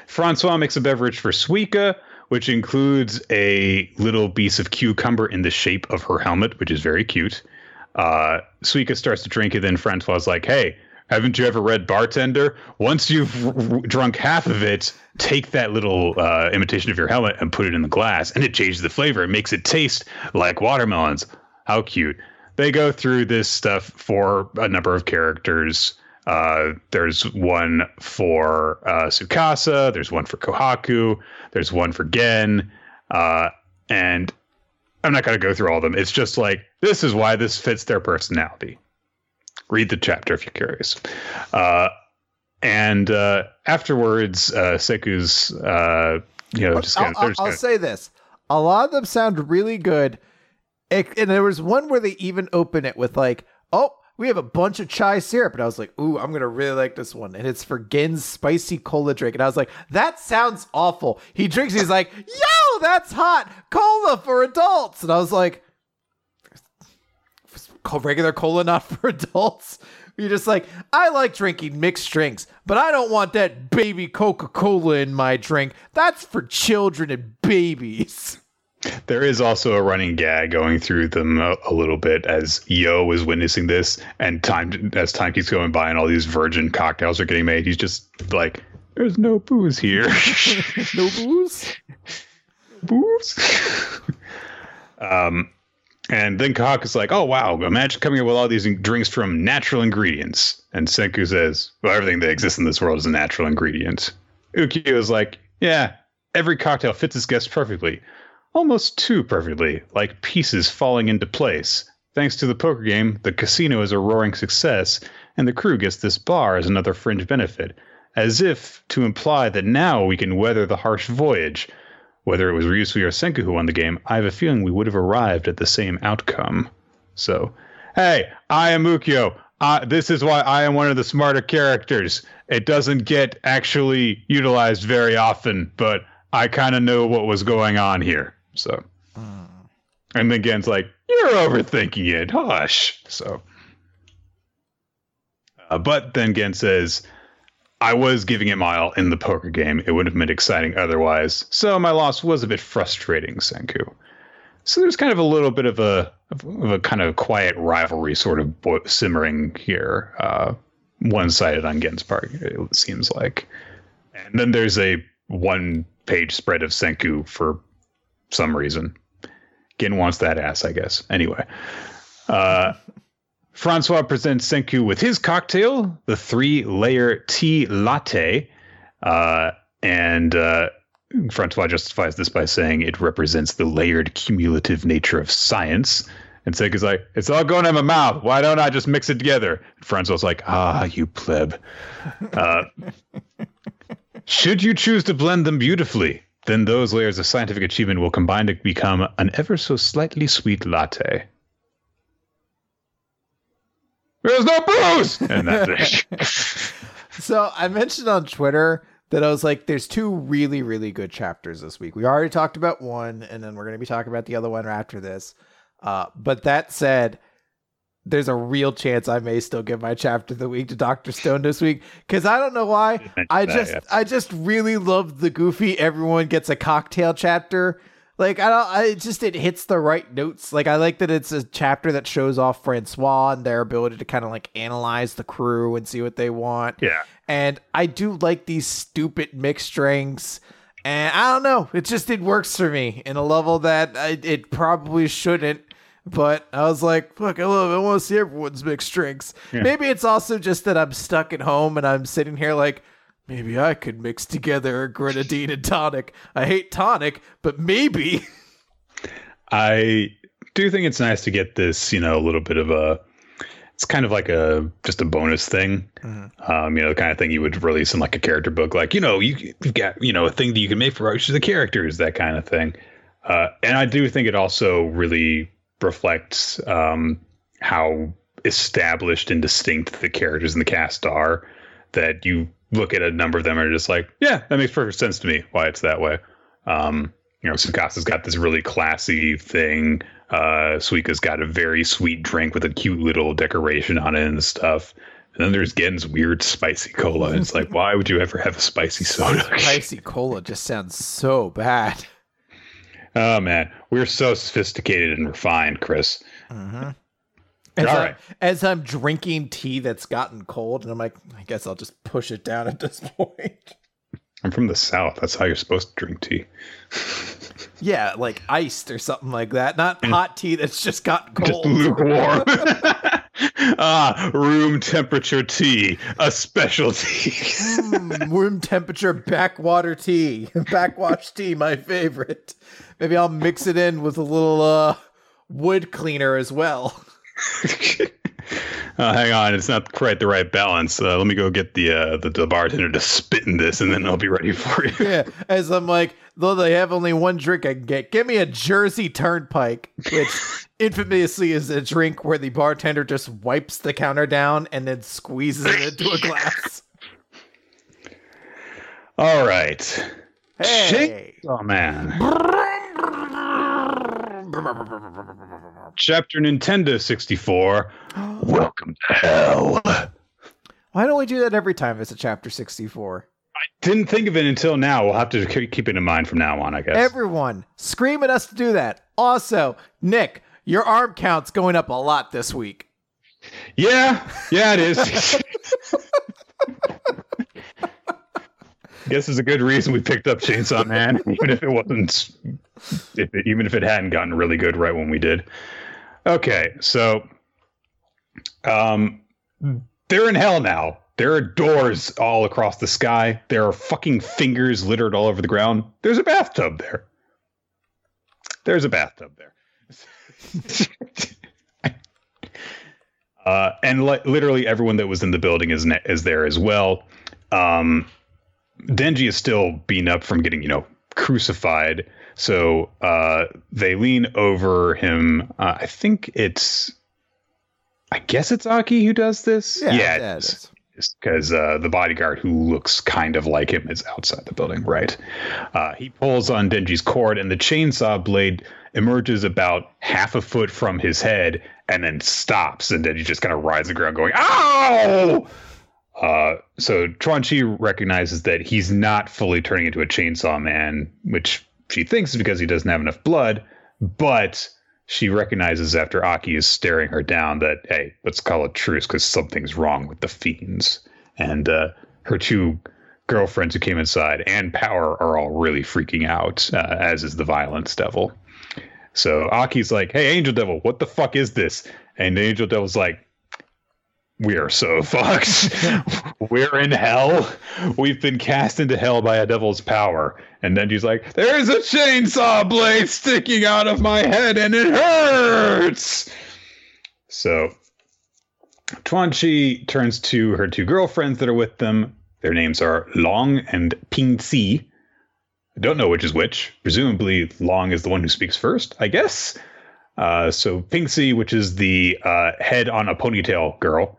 Francois makes a beverage for Suika, which includes a little piece of cucumber in the shape of her helmet, which is very cute. Uh, Suika starts to drink it, then Francois is like, "Hey." Haven't you ever read Bartender? Once you've r- drunk half of it, take that little uh, imitation of your helmet and put it in the glass, and it changes the flavor. It makes it taste like watermelons. How cute. They go through this stuff for a number of characters. Uh, there's one for uh, Tsukasa, there's one for Kohaku, there's one for Gen, uh, and I'm not going to go through all of them. It's just like, this is why this fits their personality read the chapter if you're curious. Uh, and uh, afterwards, uh, Senku's, uh, you know, just I'll, kind of. I'll, I'll say this: a lot of them sound really good, it, and there was one where they even open it with like, "Oh, we have a bunch of chai syrup," and I was like, "Ooh, I'm gonna really like this one," and it's for Gen's spicy cola drink, and I was like, "That sounds awful." He drinks, he's like, "Yo, that's hot cola for adults," and I was like, "Regular cola, not for adults." You're just like, I like drinking mixed drinks, but I don't want that baby Coca Cola in my drink. That's for children and babies. There is also a running gag going through them a, a, little bit as Yo is witnessing this, and time as time keeps going by, and all these virgin cocktails are getting made. He's just like, "There's no booze here. no booze. booze." um, and then Kohaku is like, "Oh wow, imagine coming up with all these drinks from natural ingredients." And Senku says, "Well, everything that exists in this world is a natural ingredient." Ukyo is like, "Yeah, every cocktail fits its guest perfectly, almost too perfectly, like pieces falling into place. Thanks to the poker game, the casino is a roaring success, and the crew gets this bar as another fringe benefit, as if to imply that now we can weather the harsh voyage." Whether it was Ryusui or Senku who won the game, I have a feeling we would have arrived at the same outcome. So, hey, I am Ukyo. Uh, this is why I am one of the smarter characters. It doesn't get actually utilized very often, but I kind of know what was going on here. So, mm. and then Gen's like, "You're overthinking it. Hush." So, uh, but then Gen says, I was giving it my all in the poker game. It would have been exciting otherwise. So my loss was a bit frustrating, Senku. So there's kind of a little bit of a of a kind of quiet rivalry sort of simmering here, uh, one sided on Gen's part. It seems like, and then there's a one page spread of Senku for some reason. Gen wants that ass, I guess. Anyway, uh, Francois presents Senku with his cocktail, the three layer tea latte. Uh, and uh, Francois justifies this by saying it represents the layered cumulative nature of science. And Senku's like, it's all going in my mouth. Why don't I just mix it together? And Francois like, ah, you pleb. Uh, should you choose to blend them beautifully, then those layers of scientific achievement will combine to become an ever so slightly sweet latte. There's no booze. And that's it. so I mentioned on Twitter that I was like, there's two really, really good chapters this week. We already talked about one, and then we're going to be talking about the other one after this. Uh, but that said, there's a real chance I may still give my chapter of the week to Doctor Stone this week because I don't know why. I just, I just really love the goofy. Everyone gets a cocktail chapter like I don't, I just it hits the right notes. Like I like that it's a chapter that shows off Francois and their ability to kind of like analyze the crew and see what they want. Yeah, and I do like these stupid mixed drinks. And I don't know, it just it works for me in a level that I, it probably shouldn't. But I was like, fuck, I love it. I want to see everyone's mixed drinks. Yeah. Maybe it's also just that I'm stuck at home and I'm sitting here like, Maybe I could mix together a grenadine and tonic. I hate tonic, but maybe. I do think it's nice to get this, you know, a little bit of a. It's kind of like a just a bonus thing, mm-hmm. um, you know, the kind of thing you would release in like a character book, like you know, you, have got you know a thing that you can make for each of the characters, that kind of thing. Uh, and I do think it also really reflects um, how established and distinct the characters in the cast are. That you look at a number of them and are just like, yeah, that makes perfect sense to me why it's that way. Um, you know, Tsukasa's got this really classy thing. Uh, Suika's got a very sweet drink with a cute little decoration on it and stuff. And then there's Gen's weird spicy cola. And it's like, why would you ever have a spicy soda? spicy cola just sounds so bad. Oh man, we're so sophisticated and refined, Chris. Mm-hmm. As, All right. I, as I'm drinking tea that's gotten cold, and I'm like, I guess I'll just push it down at this point. I'm from the South. That's how you're supposed to drink tea. yeah, like iced or something like that. Not mm. hot tea that's just gotten cold. Just lukewarm. ah, room temperature tea, a specialty. mm, room temperature backwater tea, backwash tea, my favorite. Maybe I'll mix it in with a little uh, wood cleaner as well. Uh, hang on, it's not quite the right balance. Uh, let me go get the, uh, the the bartender to spit in this, and then I'll be ready for you. yeah, as I'm like, though they have only one drink I can get, give me a Jersey Turnpike, which infamously is a drink where the bartender just wipes the counter down and then squeezes it into a glass. All right. Hey. Oh man. Chapter Nintendo 64. Welcome to hell. Why don't we do that every time it's a chapter 64? I Didn't think of it until now. We'll have to keep it in mind from now on, I guess. Everyone, scream at us to do that. Also, Nick, your arm count's going up a lot this week. yeah, yeah, it is. guess is a good reason we picked up Chainsaw Man, even if it wasn't, if it, even if it hadn't gotten really good right when we did. Okay, so, um, they're in hell now. There are doors all across the sky. There are fucking fingers littered all over the ground. There's a bathtub there. There's a bathtub there. uh, and li- literally everyone that was in the building is ne- is there as well. Um, Denji is still beaten up from getting, you know, crucified. So uh, they lean over him. Uh, I think it's, I guess it's Aki who does this. Yeah, it yeah, it is. Because uh, the bodyguard who looks kind of like him is outside the building, right? Uh, he pulls on Denji's cord, and the chainsaw blade emerges about half a foot from his head and then stops. And Denji just kind of rides the ground, going, Ow! Uh, so Quanxi recognizes that he's not fully turning into a chainsaw man, which she thinks is because he doesn't have enough blood. But she recognizes after Aki is staring her down that hey, let's call a truce because something's wrong with the fiends. And uh, her two girlfriends who came inside and Power are all really freaking out, uh, as is the Violence Devil. So Aki's like, "Hey, Angel Devil, what the fuck is this?" And Angel Devil's like, we are so fucked. We're in hell. We've been cast into hell by a devil's power. And then she's like, There's a chainsaw blade sticking out of my head and it hurts. So Quanxi turns to her two girlfriends that are with them. Their names are Long and Pingtsi. I don't know which is which. Presumably, Long is the one who speaks first, I guess. Uh, so Pingtsi, which is the uh, head on a ponytail girl,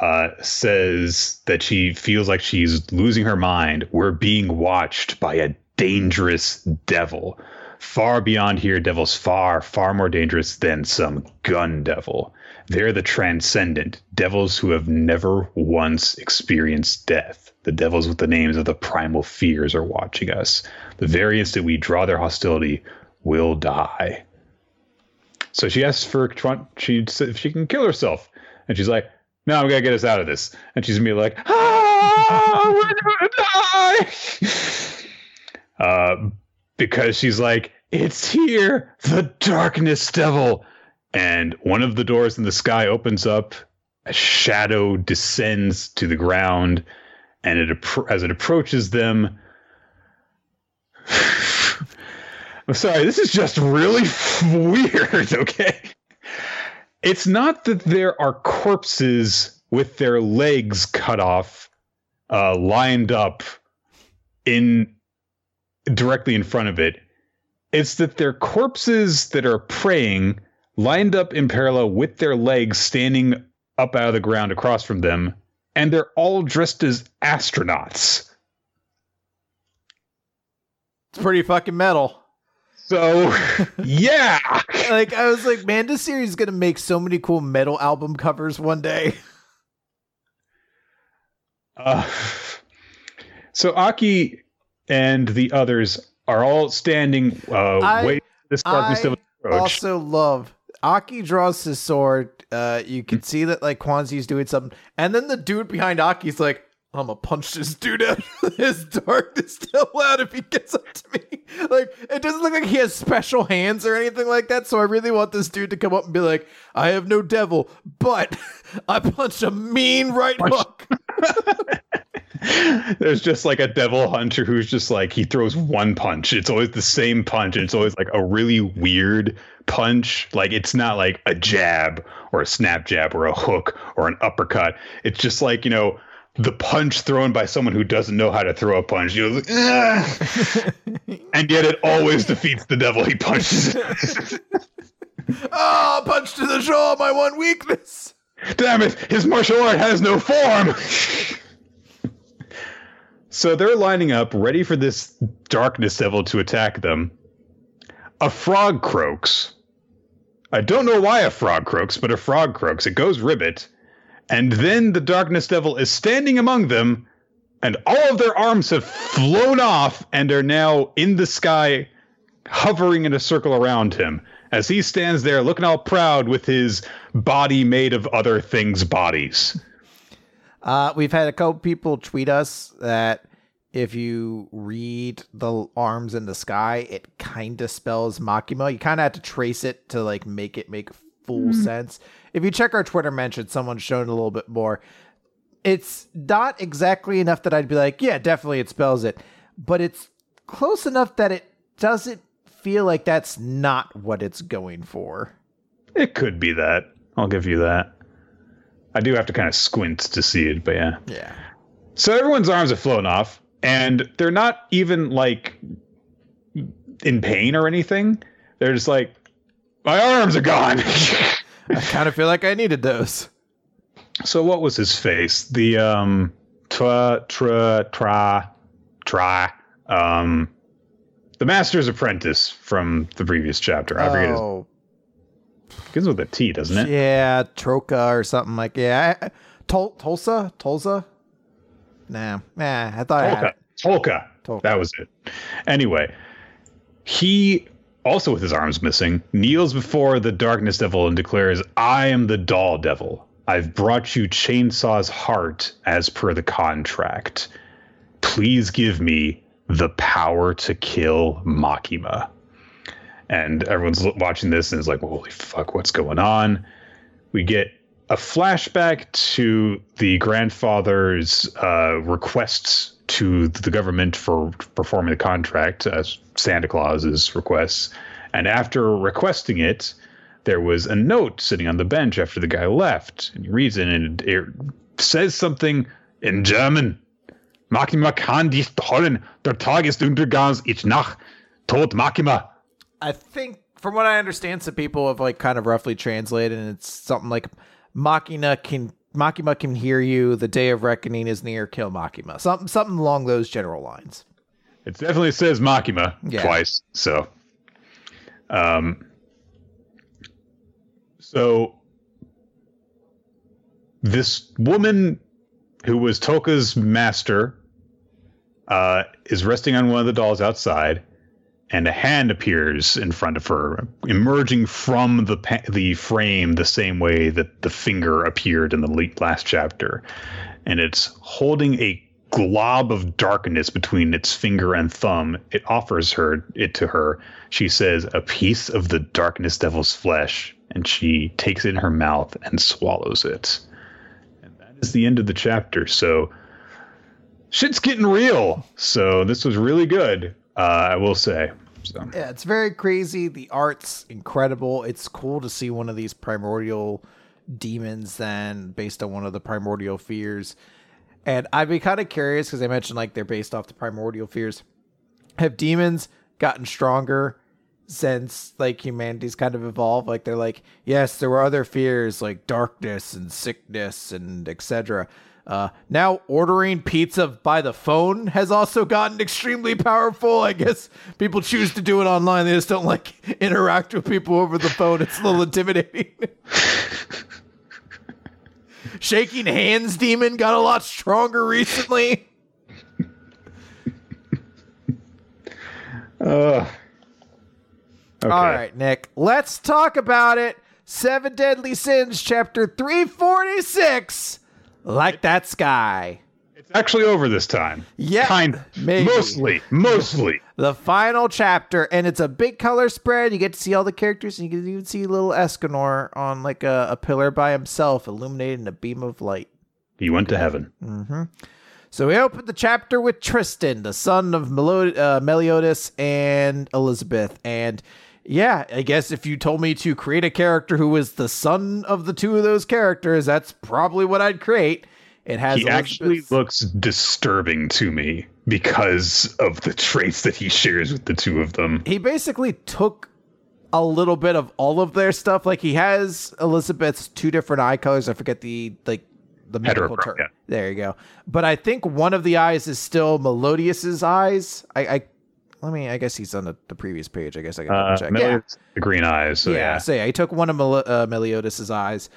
uh, says that she feels like she's losing her mind. We're being watched by a dangerous devil. Far beyond here, devils far, far more dangerous than some gun devil. They're the transcendent, devils who have never once experienced death. The devils with the names of the primal fears are watching us. The very instant we draw their hostility, will die. So she asks for she if she can kill herself, and she's like, "No, I'm gonna get us out of this." And she's gonna be like, "Ah, we're gonna die," uh, because she's like, "It's here, the darkness devil." And one of the doors in the sky opens up. A shadow descends to the ground, and it as it approaches them. I'm sorry, this is just really weird, okay? It's not that there are corpses with their legs cut off, uh, lined up in directly in front of it. It's that they're corpses that are praying, lined up in parallel with their legs standing up out of the ground across from them, and they're all dressed as astronauts. It's pretty fucking metal. So, yeah. like I was like, man, this series is gonna make so many cool metal album covers one day. Uh, so Aki and the others are all standing, uh, I- waiting this darkness I to approach. Also, love Aki draws his sword. Uh, you can see that like Quanxi's doing something, and then the dude behind Aki's like, "I'm gonna punch this dude out of his darkness still out if he gets up to me." Like, it doesn't look like he has special hands or anything like that. So I really want this dude to come up and be like, "I have no devil, but I punched a mean right Punch- hook." there's just like a devil hunter who's just like he throws one punch. It's always the same punch, it's always like a really weird punch. Like it's not like a jab or a snap jab or a hook or an uppercut. It's just like you know the punch thrown by someone who doesn't know how to throw a punch. You know, like, and yet it always defeats the devil he punches. oh, punch to the jaw, my one weakness. Damn it, his martial art has no form. so they're lining up, ready for this darkness devil to attack them. A frog croaks. I don't know why a frog croaks, but a frog croaks. It goes ribbit. And then the darkness devil is standing among them, and all of their arms have flown off and are now in the sky, hovering in a circle around him as he stands there looking all proud with his body made of other things' bodies. Uh, we've had a couple people tweet us that if you read the arms in the sky, it kind of spells Makima. You kind of have to trace it to like make it make full mm. sense. If you check our Twitter mention, someone's shown a little bit more. It's not exactly enough that I'd be like, yeah, definitely it spells it, but it's close enough that it doesn't feel like that's not what it's going for. It could be that. I'll give you that. I do have to kind of squint to see it, but yeah. Yeah. So everyone's arms have flown off, and they're not even like in pain or anything. They're just like, my arms are gone. I kind of feel like I needed those. So what was his face? The um tra tra tra tra um the Master's Apprentice from the previous chapter. I forget oh. his. Begins with a T, doesn't it? Yeah, Troka or something like yeah. Tol- Tulsa, Tulsa. Nah, nah. I thought Tolka. I had it. Tolka. Tolka. That was it. Anyway, he also with his arms missing kneels before the darkness devil and declares, "I am the doll devil. I've brought you Chainsaw's heart as per the contract. Please give me the power to kill Makima. And everyone's watching this and is like, holy fuck, what's going on? We get a flashback to the grandfather's uh, requests to the government for performing the contract, as Santa Claus's requests. And after requesting it, there was a note sitting on the bench after the guy left. And he reads it, and it says something in German Makima kann dich trollen. Der Tag ist untergangs, ich nach. Tod Makima. I think, from what I understand, some people have like kind of roughly translated, and it's something like Makina can Makima can hear you. The day of reckoning is near. Kill Makima. Something something along those general lines. It definitely says Makima yeah. twice. So, um, so this woman who was Toka's master uh, is resting on one of the dolls outside, and a hand appears in front of her, emerging from the pa- the frame the same way that the finger appeared in the last chapter, and it's holding a glob of darkness between its finger and thumb. It offers her it to her. She says, "A piece of the darkness devil's flesh," and she takes it in her mouth and swallows it. And that is the end of the chapter. So shit's getting real. So this was really good. Uh, I will say. So. Yeah, it's very crazy. The art's incredible. It's cool to see one of these primordial demons then based on one of the primordial fears. And I'd be kind of curious because I mentioned like they're based off the primordial fears. Have demons gotten stronger since like humanity's kind of evolved? Like they're like, yes, there were other fears like darkness and sickness and etc. Uh, now ordering pizza by the phone has also gotten extremely powerful. I guess people choose to do it online. They just don't like interact with people over the phone. It's a little intimidating. Shaking hands demon got a lot stronger recently. Uh, okay. All right, Nick, let's talk about it. Seven Deadly Sins, chapter 346 like that sky. It's actually over this time. Yeah, kind maybe. mostly, mostly. the final chapter, and it's a big color spread. You get to see all the characters, and you can even see little Escanor on like a, a pillar by himself, illuminating a beam of light. He went to heaven. Mm-hmm. So we open the chapter with Tristan, the son of Melo- uh, Meliodas and Elizabeth. And yeah, I guess if you told me to create a character who was the son of the two of those characters, that's probably what I'd create. It has he actually looks disturbing to me because of the traits that he shares with the two of them. He basically took a little bit of all of their stuff. Like he has Elizabeth's two different eye colors. I forget the like the medical term. There you go. But I think one of the eyes is still Meliodas's eyes. I, I let me. I guess he's on the, the previous page. I guess I can uh, check. yeah. the green eyes. So yeah, yeah. So yeah, he took one of Mel- uh, Meliodas' eyes,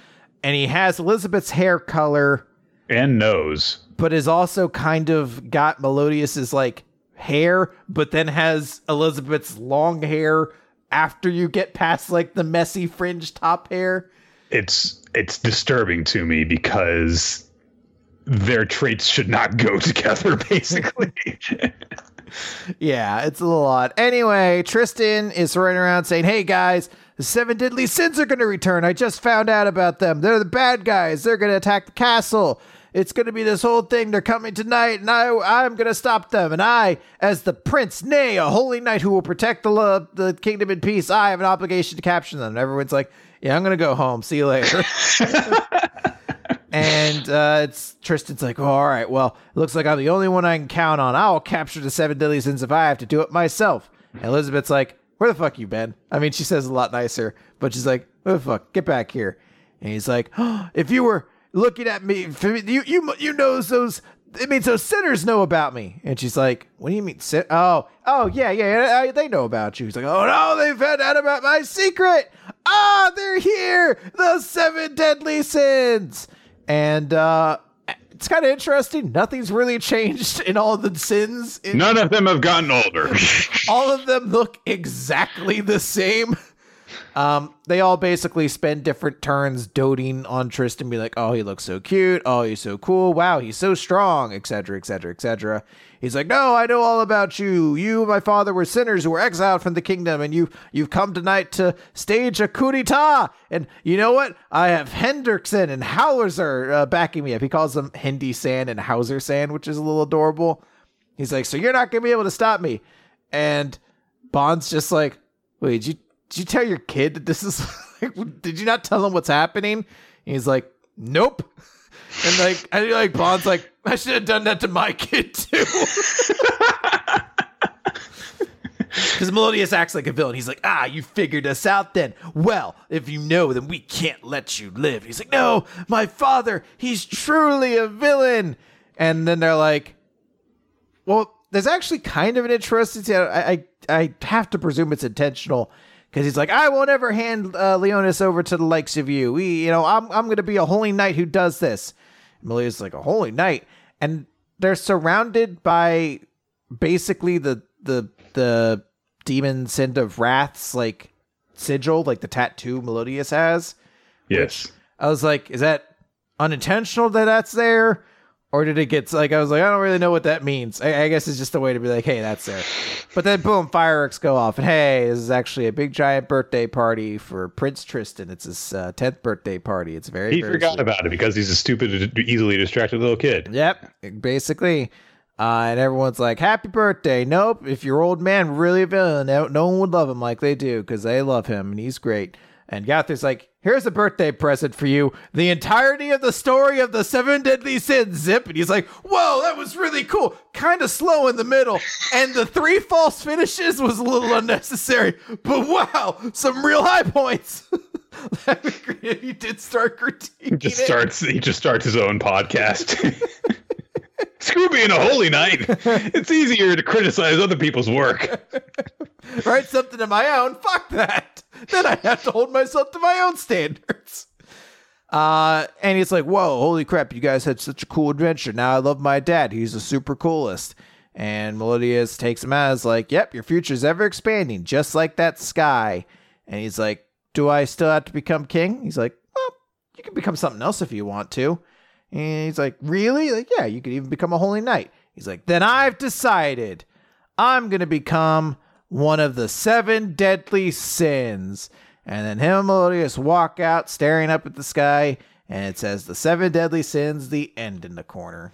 and he has Elizabeth's hair color and nose, but is also kind of got Meliodas's like hair, but then has Elizabeth's long hair after you get past like the messy fringe top hair. It's it's disturbing to me because their traits should not go together basically. yeah, it's a little odd. Anyway, Tristan is running around saying, "Hey guys, the seven deadly sins are going to return. I just found out about them. They're the bad guys. They're going to attack the castle. It's going to be this whole thing. They're coming tonight, and I, I'm going to stop them. And I, as the prince, nay, a holy knight who will protect the uh, the kingdom in peace, I have an obligation to capture them. And everyone's like, "Yeah, I'm going to go home. See you later." and uh, it's Tristan's like, oh, all right, well, it looks like I'm the only one I can count on. I'll capture the seven deadly sins if I have to do it myself. And Elizabeth's like, where the fuck you been? I mean, she says a lot nicer, but she's like, what the fuck? Get back here. And he's like, oh, if you were looking at me, you you you know those. It means those sinners know about me. And she's like, what do you mean? Sin- oh, oh yeah, yeah, yeah, they know about you. He's like, oh no, they found out about my secret. Ah, they're here. The seven deadly sins. And uh, it's kind of interesting. Nothing's really changed in all the sins. In- None of them have gotten older. all of them look exactly the same. Um, they all basically spend different turns doting on Tristan, be like, "Oh, he looks so cute. Oh, he's so cool. Wow, he's so strong, etc., etc., etc." He's like, "No, I know all about you. You, and my father, were sinners who were exiled from the kingdom, and you you've come tonight to stage a coup d'état. And you know what? I have Hendrickson and Hauser uh, backing me up. He calls them Hendy San and Hauser San, which is a little adorable. He's like, "So you're not gonna be able to stop me?" And Ban's just like, "Wait, you did you tell your kid that this is like, did you not tell him what's happening? And he's like, nope. And like, I like Ban's like, I should have done that to my kid too. Because Meliodas acts like a villain. He's like, ah, you figured us out then. Well, if you know, then we can't let you live. He's like, no, my father, he's truly a villain. And then they're like, well, there's actually kind of an interesting. I, I, I have to presume it's intentional because he's like, I won't ever hand uh, Liones over to the likes of you. We, you know, I'm I'm to be a holy knight who does this. Melia's like a holy knight, and they're surrounded by basically the the the demon Sind of wrath's like sigil, like the tattoo Meliodas has. Yes. I was like, is that unintentional that that's there? Or did it get like I was like I don't really know what that means. I, I, guess it's just a way to be like, hey, that's there. But then boom, fireworks go off, and hey, this is actually a big giant birthday party for Prince Tristan. It's his uh, tenth birthday party. It's very he very forgot sweet. about it because he's a stupid, easily distracted little kid. Yep, basically. Uh, and everyone's like, "Happy birthday!" Nope. If your old man really a villain, no, no one would love him like they do because they love him and he's great. And Gowther's like, here's a birthday present for you. The entirety of the story of the seven deadly sins, zip. And he's like, whoa, that was really cool. Kind of slow in the middle. And the three false finishes was a little unnecessary. But wow, some real high points. That'd be great if you did start critiquing. He just starts he just starts his own podcast. Screw being a holy knight. It's easier to criticize other people's work. Write something of my own. Fuck that. Then I have to hold myself to my own standards. Uh, and he's like, "Whoa, holy crap! You guys had such a cool adventure. Now I love my dad. He's the super coolest." And Meliodas takes him out. Is like, "Yep, your future's ever expanding, just like that sky." And he's like, "Do I still have to become king?" He's like, "Well, you can become something else if you want to." And he's like, Really? Like, yeah, you could even become a holy knight. He's like, Then I've decided I'm going to become one of the seven deadly sins. And then him and Meliodas walk out staring up at the sky, and it says, The seven deadly sins, the end in the corner.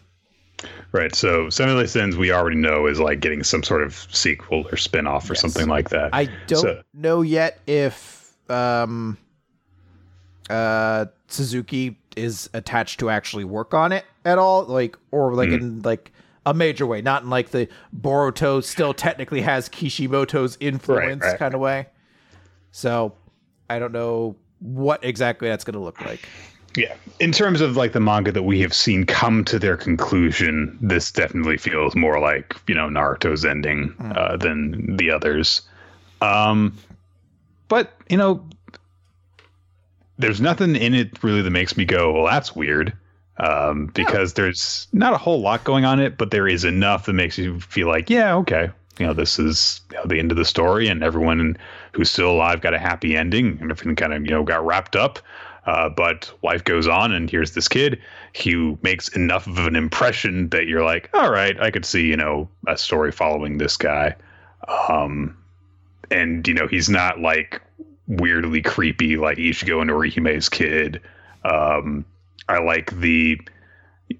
Right. So Seven Deadly Sins we already know is like getting some sort of sequel or spin-off or Yes. something like that. I don't So- know yet if um uh Suzuki is attached to actually work on it at all, like or like Hmm. in like a major way, not in like the Boruto still technically has Kishimoto's influence right. kind of way. So I don't know what exactly that's going to look like. Yeah. In terms of like the manga that we have seen come to their conclusion, this definitely feels more like, you know, Naruto's ending uh, than the others. Um, but, you know, there's nothing in it really that makes me go, well, that's weird. Um, because there's not a whole lot going on in it, but there is enough that makes you feel like, yeah, okay, you know, this is you know, the end of the story, and everyone who's still alive got a happy ending, and everything kind of you know got wrapped up. Uh, but life goes on, and here's this kid who makes enough of an impression that you're like, all right, I could see you know a story following this guy. Um, and you know he's not like weirdly creepy like Ichigo and Orihime's kid. Um, I like the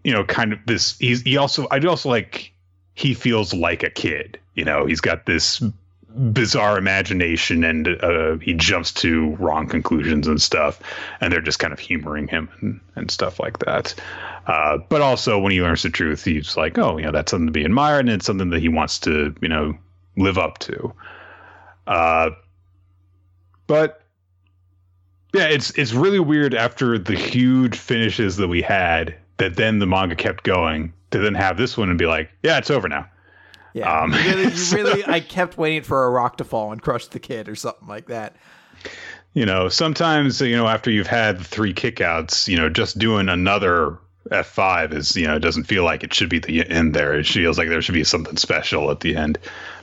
you know kind of this. He's he also I do also like he feels like a kid. You know he's got this bizarre imagination and uh, he jumps to wrong conclusions and stuff and they're just kind of humoring him and, and stuff like that uh, but also when he learns the truth he's like oh you know that's something to be admired and it's something that he wants to you know live up to uh, but yeah it's it's really weird after the huge finishes that we had that then the manga kept going to then have this one and be like yeah it's over now Yeah, Um, you really, you so- really. I kept waiting for a rock to fall and crush the kid or something like that. you know, sometimes you know after you've had three kickouts, you know, just doing another F five is you know it doesn't feel like it should be the end there. It feels like there should be something special at the end,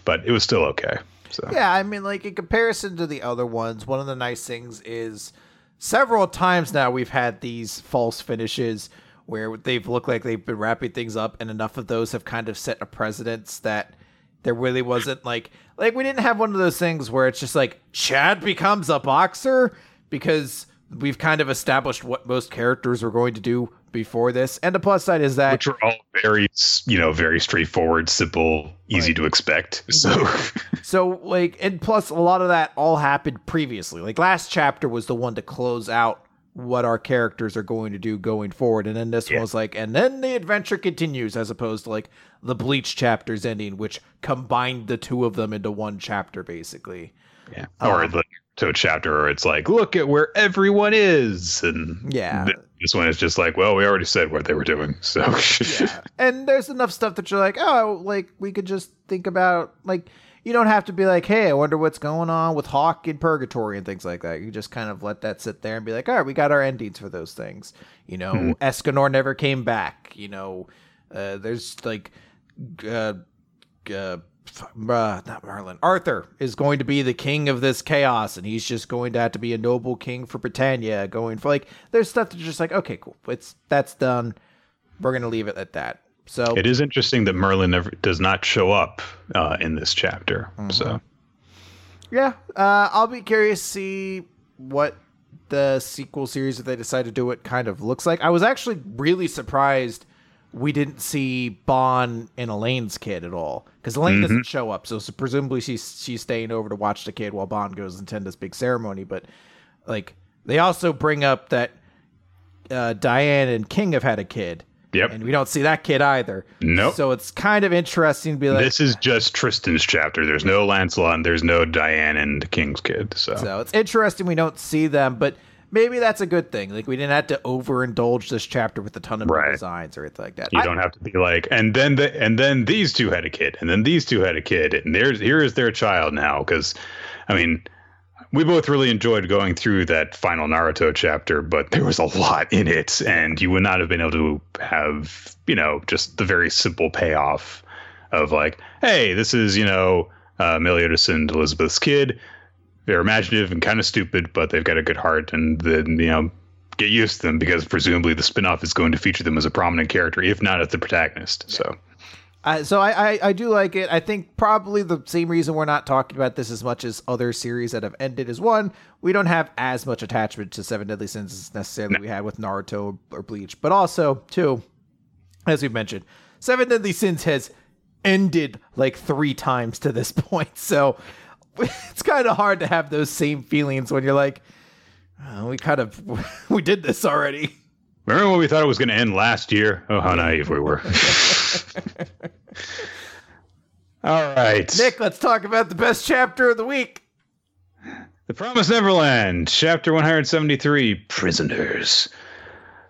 but it was still okay. So. Yeah, I mean, like in comparison to the other ones, one of the nice things is several times now we've had these false finishes where they've looked like they've been wrapping things up, and enough of those have kind of set a precedence that there really wasn't like like we didn't have one of those things where it's just like Chad becomes a boxer because we've kind of established what most characters are going to do before this. And the plus side is that which are all very you know very straightforward, simple, easy to expect. Mhm. So So like and plus a lot of that all happened previously. Like last chapter was the one to close out what our characters are going to do going forward and then this Yeah. one was like and then the adventure continues as opposed to like the bleach chapters ending which combined the two of them into one chapter basically. yeah, or um, the to a chapter where it's like, look at where everyone is, and Yeah. th- this one is just like, well, we already said what they were doing, so Yeah. and there's enough stuff that you're like, oh, like we could just think about like you don't have to be like, hey, I wonder what's going on with Hawk in Purgatory and things like that. You just kind of let that sit there and be like, all right, we got our endings for those things. You know, Escanor never came back. You know, uh, there's like, uh, uh, uh, not Merlin. Arthur is going to be the king of this chaos, and he's just going to have to be a noble king for Britannia. Going for like, there's stuff that's just like, okay, cool, it's that's done. We're gonna leave it at that. So It is interesting that Merlin never does not show up uh, in this chapter. Mm-hmm. So yeah, uh, I'll be curious to see what the sequel series, if they decide to do it, kind of looks like. I was actually really surprised we didn't see Ban and Elaine's kid at all because Elaine doesn't show up, so, so presumably she's she's staying over to watch the kid while Ban goes and attend this big ceremony. But like they also bring up that uh, Diane and King have had a kid. Yep. And we don't see that kid either. Nope. So it's kind of interesting to be like, this is just Tristan's chapter. There's no Lancelot, and there's no Diane and King's kid. So, So it's interesting we don't see them, but maybe that's a good thing. Like we didn't have to overindulge this chapter with a ton of Right. designs or anything like that. you I- don't have to be like, and then the, and then these two had a kid, and then these two had a kid, and there's here is their child now. Because, I mean, we both really enjoyed going through that final Naruto chapter, but there was a lot in it, and you would not have been able to have, you know, just the very simple payoff of like, hey, this is you know, uh, Meliodas and Elizabeth's kid. They're imaginative and kind of stupid, but they've got a good heart, and then you know, get used to them because presumably the spin-off is going to feature them as a prominent character, if not as the protagonist. So I, so I, I I do like it. I think probably the same reason we're not talking about this as much as other series that have ended is one, we don't have as much attachment to Seven Deadly Sins as necessarily we had with Naruto or Bleach. But also, two, as we've mentioned, Seven Deadly Sins has ended like three times to this point. So it's kind of hard to have those same feelings when you're like, oh, we kind of we did this already. Remember when we thought it was going to end last year? Oh, how naive we were. All right. Nick, let's talk about the best chapter of the week. The Promised Neverland, chapter 173 Prisoners.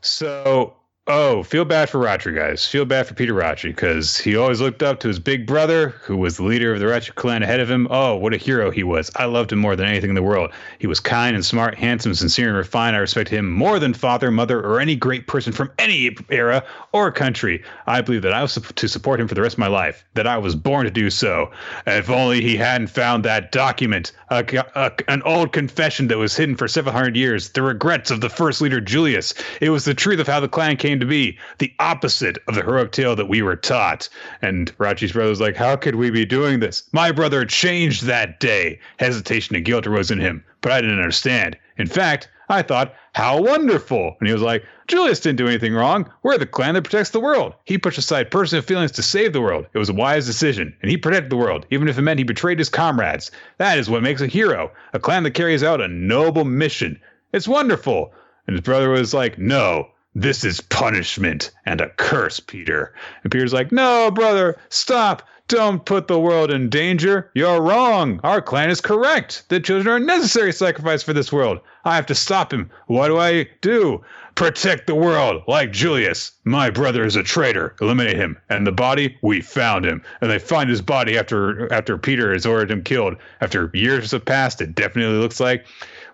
So, Oh, feel bad for Rattray, guys. Feel bad for Peter Rattray because he always looked up to his big brother, who was the leader of the Rattray clan ahead of him. Oh, what a hero he was. I loved him more than anything in the world. He was kind and smart, handsome, sincere, and refined. I respect him more than father, mother, or any great person from any era or country. I believe that I was to support him for the rest of my life, that I was born to do so. If only he hadn't found that document, a, a, an old confession that was hidden for 700 years, the regrets of the first leader, Julius. It was the truth of how the clan came to be, the opposite of the heroic tale that we were taught. And Rachi's brother was like, How could we be doing this? My brother changed that day. Hesitation and guilt arose in him, but I didn't understand. In fact, I thought, How wonderful. And he was like, Julius didn't do anything wrong. We're the clan that protects the world. He pushed aside personal feelings to save the world. It was a wise decision, and he protected the world, even if it meant he betrayed his comrades. That is what makes a hero, a clan that carries out a noble mission. It's wonderful. And his brother was like, No, this is punishment and a curse, Peter. And Peter's like, No, brother, stop. Don't put the world in danger. You're wrong. Our clan is correct. The children are a necessary sacrifice for this world. I have to stop him. What do I do? Protect the world, like Julius. My brother is a traitor. Eliminate him. And the body, we found him. And they find his body after after Peter has ordered him killed. After years have passed, it definitely looks like.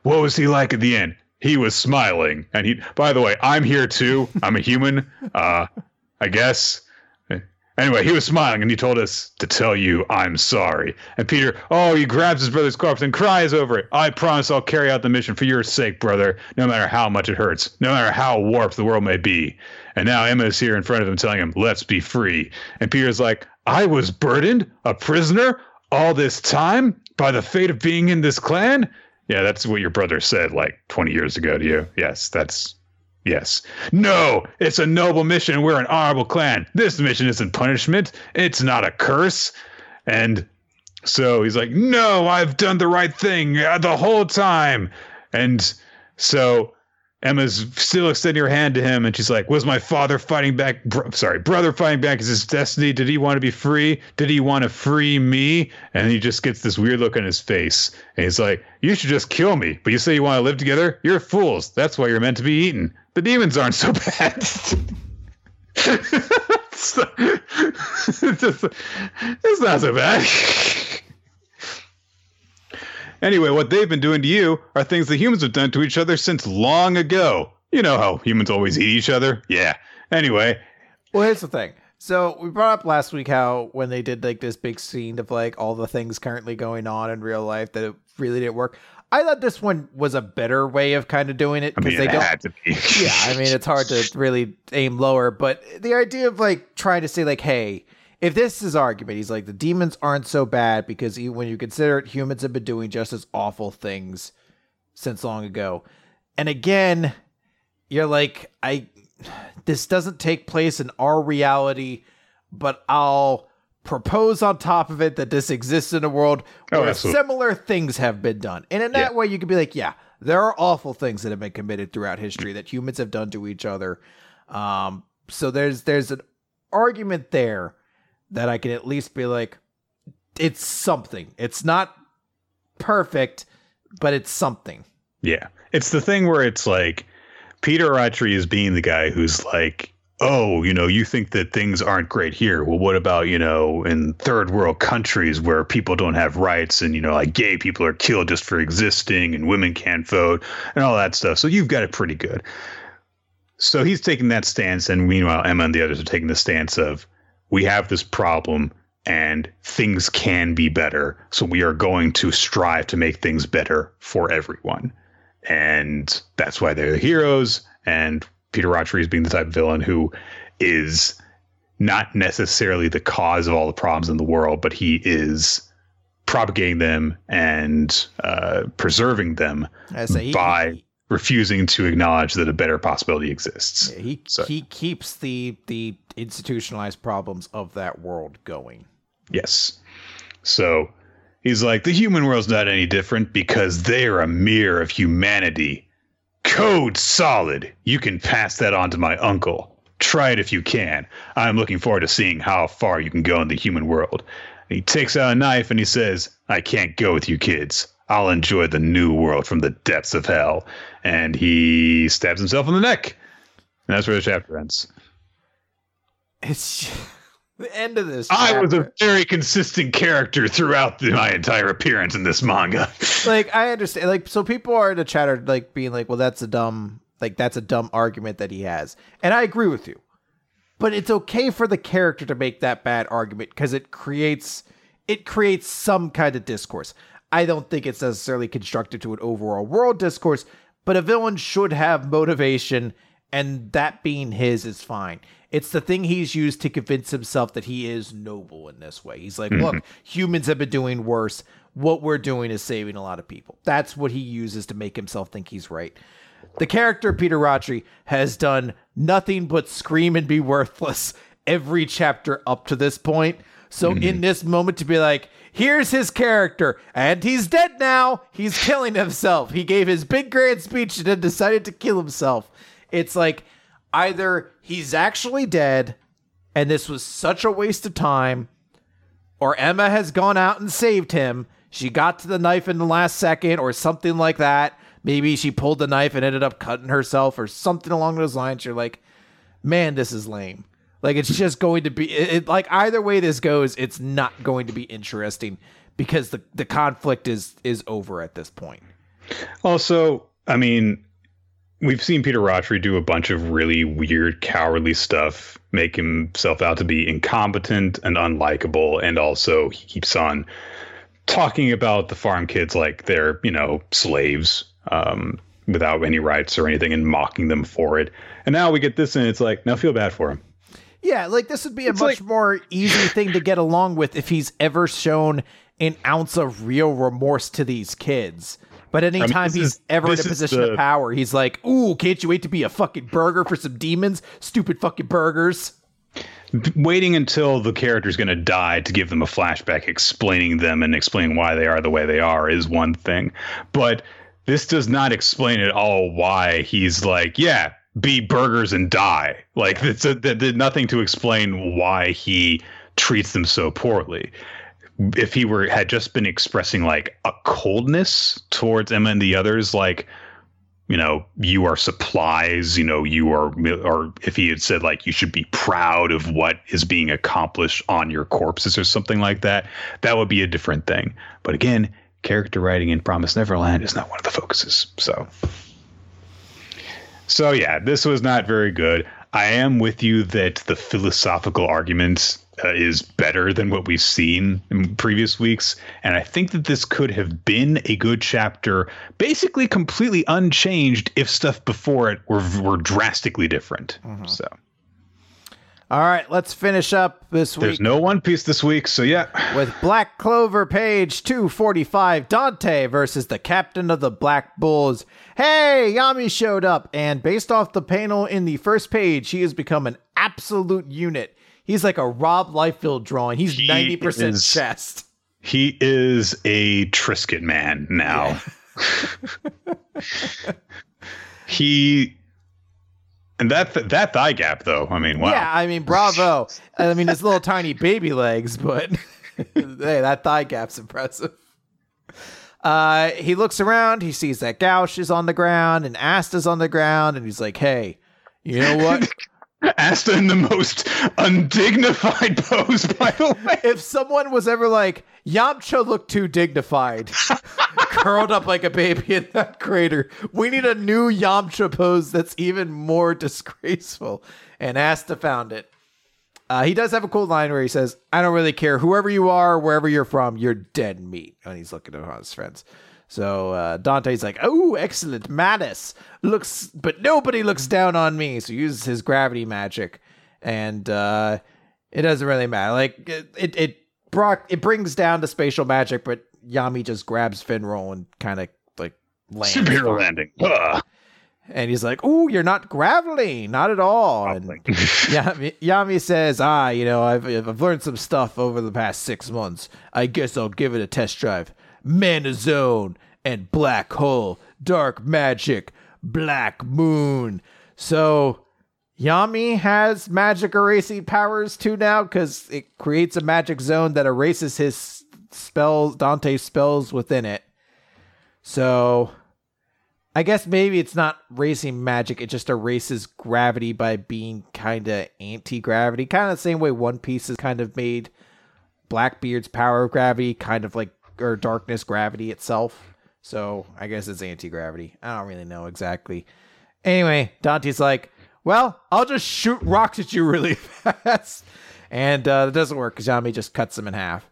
What was he like at the end? He was smiling. And he, by the way, I'm here too. I'm a human. Uh, I guess. Anyway, he was smiling and he told us to tell you I'm sorry. And Peter, oh, he grabs his brother's corpse and cries over it. I promise I'll carry out the mission for your sake, brother, no matter how much it hurts, no matter how warped the world may be. And now Emma is here in front of him telling him, let's be free. And Peter's like, I was burdened, a prisoner, all this time by the fate of being in this clan? Yeah, that's what your brother said like 20 years ago to you. Yes, that's yes. No, it's a noble mission. We're an honorable clan. This mission isn't punishment. It's not a curse. And so he's like, "No, I've done the right thing uh, the whole time." And so Emma's still extending her hand to him, and she's like, "Was my father fighting back? Bro- sorry, brother fighting back is his destiny. Did he want to be free? Did he want to free me?" And he just gets this weird look on his face, and he's like, "You should just kill me, but you say you want to live together? You're fools. That's why you're meant to be eaten. The demons aren't so bad." it's, just, it's not so bad. Anyway, what they've been doing to you are things that humans have done to each other since long ago. You know how humans always eat each other? Yeah. Anyway. Well, here's the thing. So we brought up last week how when they did like this big scene of like all the things currently going on in real life that it really didn't work. I thought this one was a better way of kind of doing it because I mean, they don't. yeah, I mean it's hard to really aim lower, but the idea of like trying to say like, hey, if this is argument, he's like the demons aren't so bad because when you consider it, humans have been doing just as awful things since long ago. And again, you're like, I this doesn't take place in our reality, but I'll propose on top of it that this exists in a world oh, where similar things have been done. And in that yeah. way, you could be like, yeah, there are awful things that have been committed throughout history that humans have done to each other. Um, so there's there's an argument there that I can at least be like, it's something. It's not perfect, but it's something. Yeah. It's the thing where it's like Peter Rattray is being the guy who's like, oh, you know, you think that things aren't great here. Well, what about, you know, in third world countries where people don't have rights and, you know, like gay people are killed just for existing and women can't vote and all that stuff. So you've got it pretty good. So he's taking that stance. And meanwhile, Emma and the others are taking the stance of, we have this problem and things can be better. So we are going to strive to make things better for everyone. And that's why they're the heroes. And Peter is being the type of villain who is not necessarily the cause of all the problems in the world, but he is propagating them and uh, preserving them he, by refusing to acknowledge that a better possibility exists. Yeah, he so. he keeps the the institutionalized problems of that world going. Yes. So he's like, the human world's not any different because they're a mirror of humanity. Code solid. You can pass that on to my uncle. Try it if you can. I'm looking forward to seeing how far you can go in the human world. he takes out a knife and he says, I can't go with you kids. I'll enjoy the new world from the depths of hell. And he stabs himself in the neck. And that's where the chapter ends. It's the end of this. Chapter. I was a very consistent character throughout the, my entire appearance in this manga. like I understand, like so people are in the chatter like being like, "Well, that's a dumb, like that's a dumb argument that he has," and I agree with you. But it's okay for the character to make that bad argument because it creates it creates some kind of discourse. I don't think it's necessarily constructive to an overall world discourse, but a villain should have motivation, and that being his is fine. It's the thing he's used to convince himself that he is noble in this way. He's like, mm-hmm. look, humans have been doing worse. What we're doing is saving a lot of people. That's what he uses to make himself think he's right. The character Peter Rattray has done nothing but scream and be worthless every chapter up to this point. So mm-hmm. in this moment to be like, here's his character, and he's dead now. He's killing himself. He gave his big grand speech and then decided to kill himself. It's like either he's actually dead and this was such a waste of time, or Emma has gone out and saved him. She got to the knife in the last second, or something like that. Maybe she pulled the knife and ended up cutting herself, or something along those lines. You're like, man, this is lame. Like it's just going to be it, like either way this goes, it's not going to be interesting because the the conflict is is over at this point. Also, I mean, we've seen Peter Rattray do a bunch of really weird, cowardly stuff, make himself out to be incompetent and unlikable, and also he keeps on talking about the farm kids like they're, you know, slaves um, without any rights or anything and mocking them for it. And now we get this and it's like, now feel bad for him. Yeah, like this would be a it's much like, more easy thing to get along with if he's ever shown an ounce of real remorse to these kids. But anytime I mean, he's is, ever in a position the... of power, he's like, "Ooh, can't you wait to be a fucking burger for some demons? Stupid fucking burgers." Waiting until the character's going to die to give them a flashback explaining them and explaining why they are the way they are is one thing. But this does not explain at all why he's like, yeah, be burgers and die. Like it's a, nothing to explain why he treats them so poorly if he were had just been expressing like a coldness towards Emma and the others, like you know you are supplies, you know you are, or if he had said like you should be proud of what is being accomplished on your corpses or something like that, that would be a different thing. But again, character writing in Promise Neverland is not one of the focuses. So, so yeah, this was not very good. I am with you that the philosophical arguments uh, is better than what we've seen in previous weeks. And I think that this could have been a good chapter, basically completely unchanged if stuff before it were, were drastically different. Mm-hmm. So. All right, let's finish up this week. There's no One Piece this week, so yeah. With Black Clover page 245, Dante versus the captain of the Black Bulls. Hey, Yami showed up, and based off the panel in the first page, he has become an absolute unit. He's like a Rob Liefeld drawing. He's ninety percent chest. He is a Trisket man now. Yeah. he and that that thigh gap though. I mean, wow. Yeah, I mean, bravo. I mean, his little tiny baby legs, but hey, that thigh gap's impressive. Uh, he looks around. He sees that Gauche is on the ground and Asta's on the ground, and he's like, "Hey, you know what? Asta in the most undignified pose, by the way. If someone was ever like, Yamcha looked too dignified, curled up like a baby in that crater, we need a new Yamcha pose that's even more disgraceful. And Asta found it. Uh, he does have a cool line where he says, I don't really care. Whoever you are, wherever you're from, you're dead meat. And he's looking at his friends. So uh, Dante's like, "Oh, excellent, Mattis looks, but nobody looks down on me." So he uses his gravity magic, and uh, it doesn't really matter. Like it, it, it brought it brings down the spatial magic, but Yami just grabs Finral and kind of like lands. Superior landing. Ugh. And he's like, "Oh, you're not gravelly, not at all." And Yami, Yami says, "Ah, you know, I've I've learned some stuff over the past six months. I guess I'll give it a test drive. Mana Zone and Black Hole, Dark Magic, Black Moon. So Yami has magic erasing powers too now because it creates a magic zone that erases his spells, Dante's spells within it. So I guess maybe it's not racing magic, it just erases gravity by being kind of anti gravity. Kind of the same way One Piece is kind of made Blackbeard's power of gravity kind of like, or darkness gravity itself. So I guess it's anti gravity. I don't really know exactly. Anyway, Dante's like, well, I'll just shoot rocks at you really fast. And uh, it doesn't work because Yami just cuts him in half.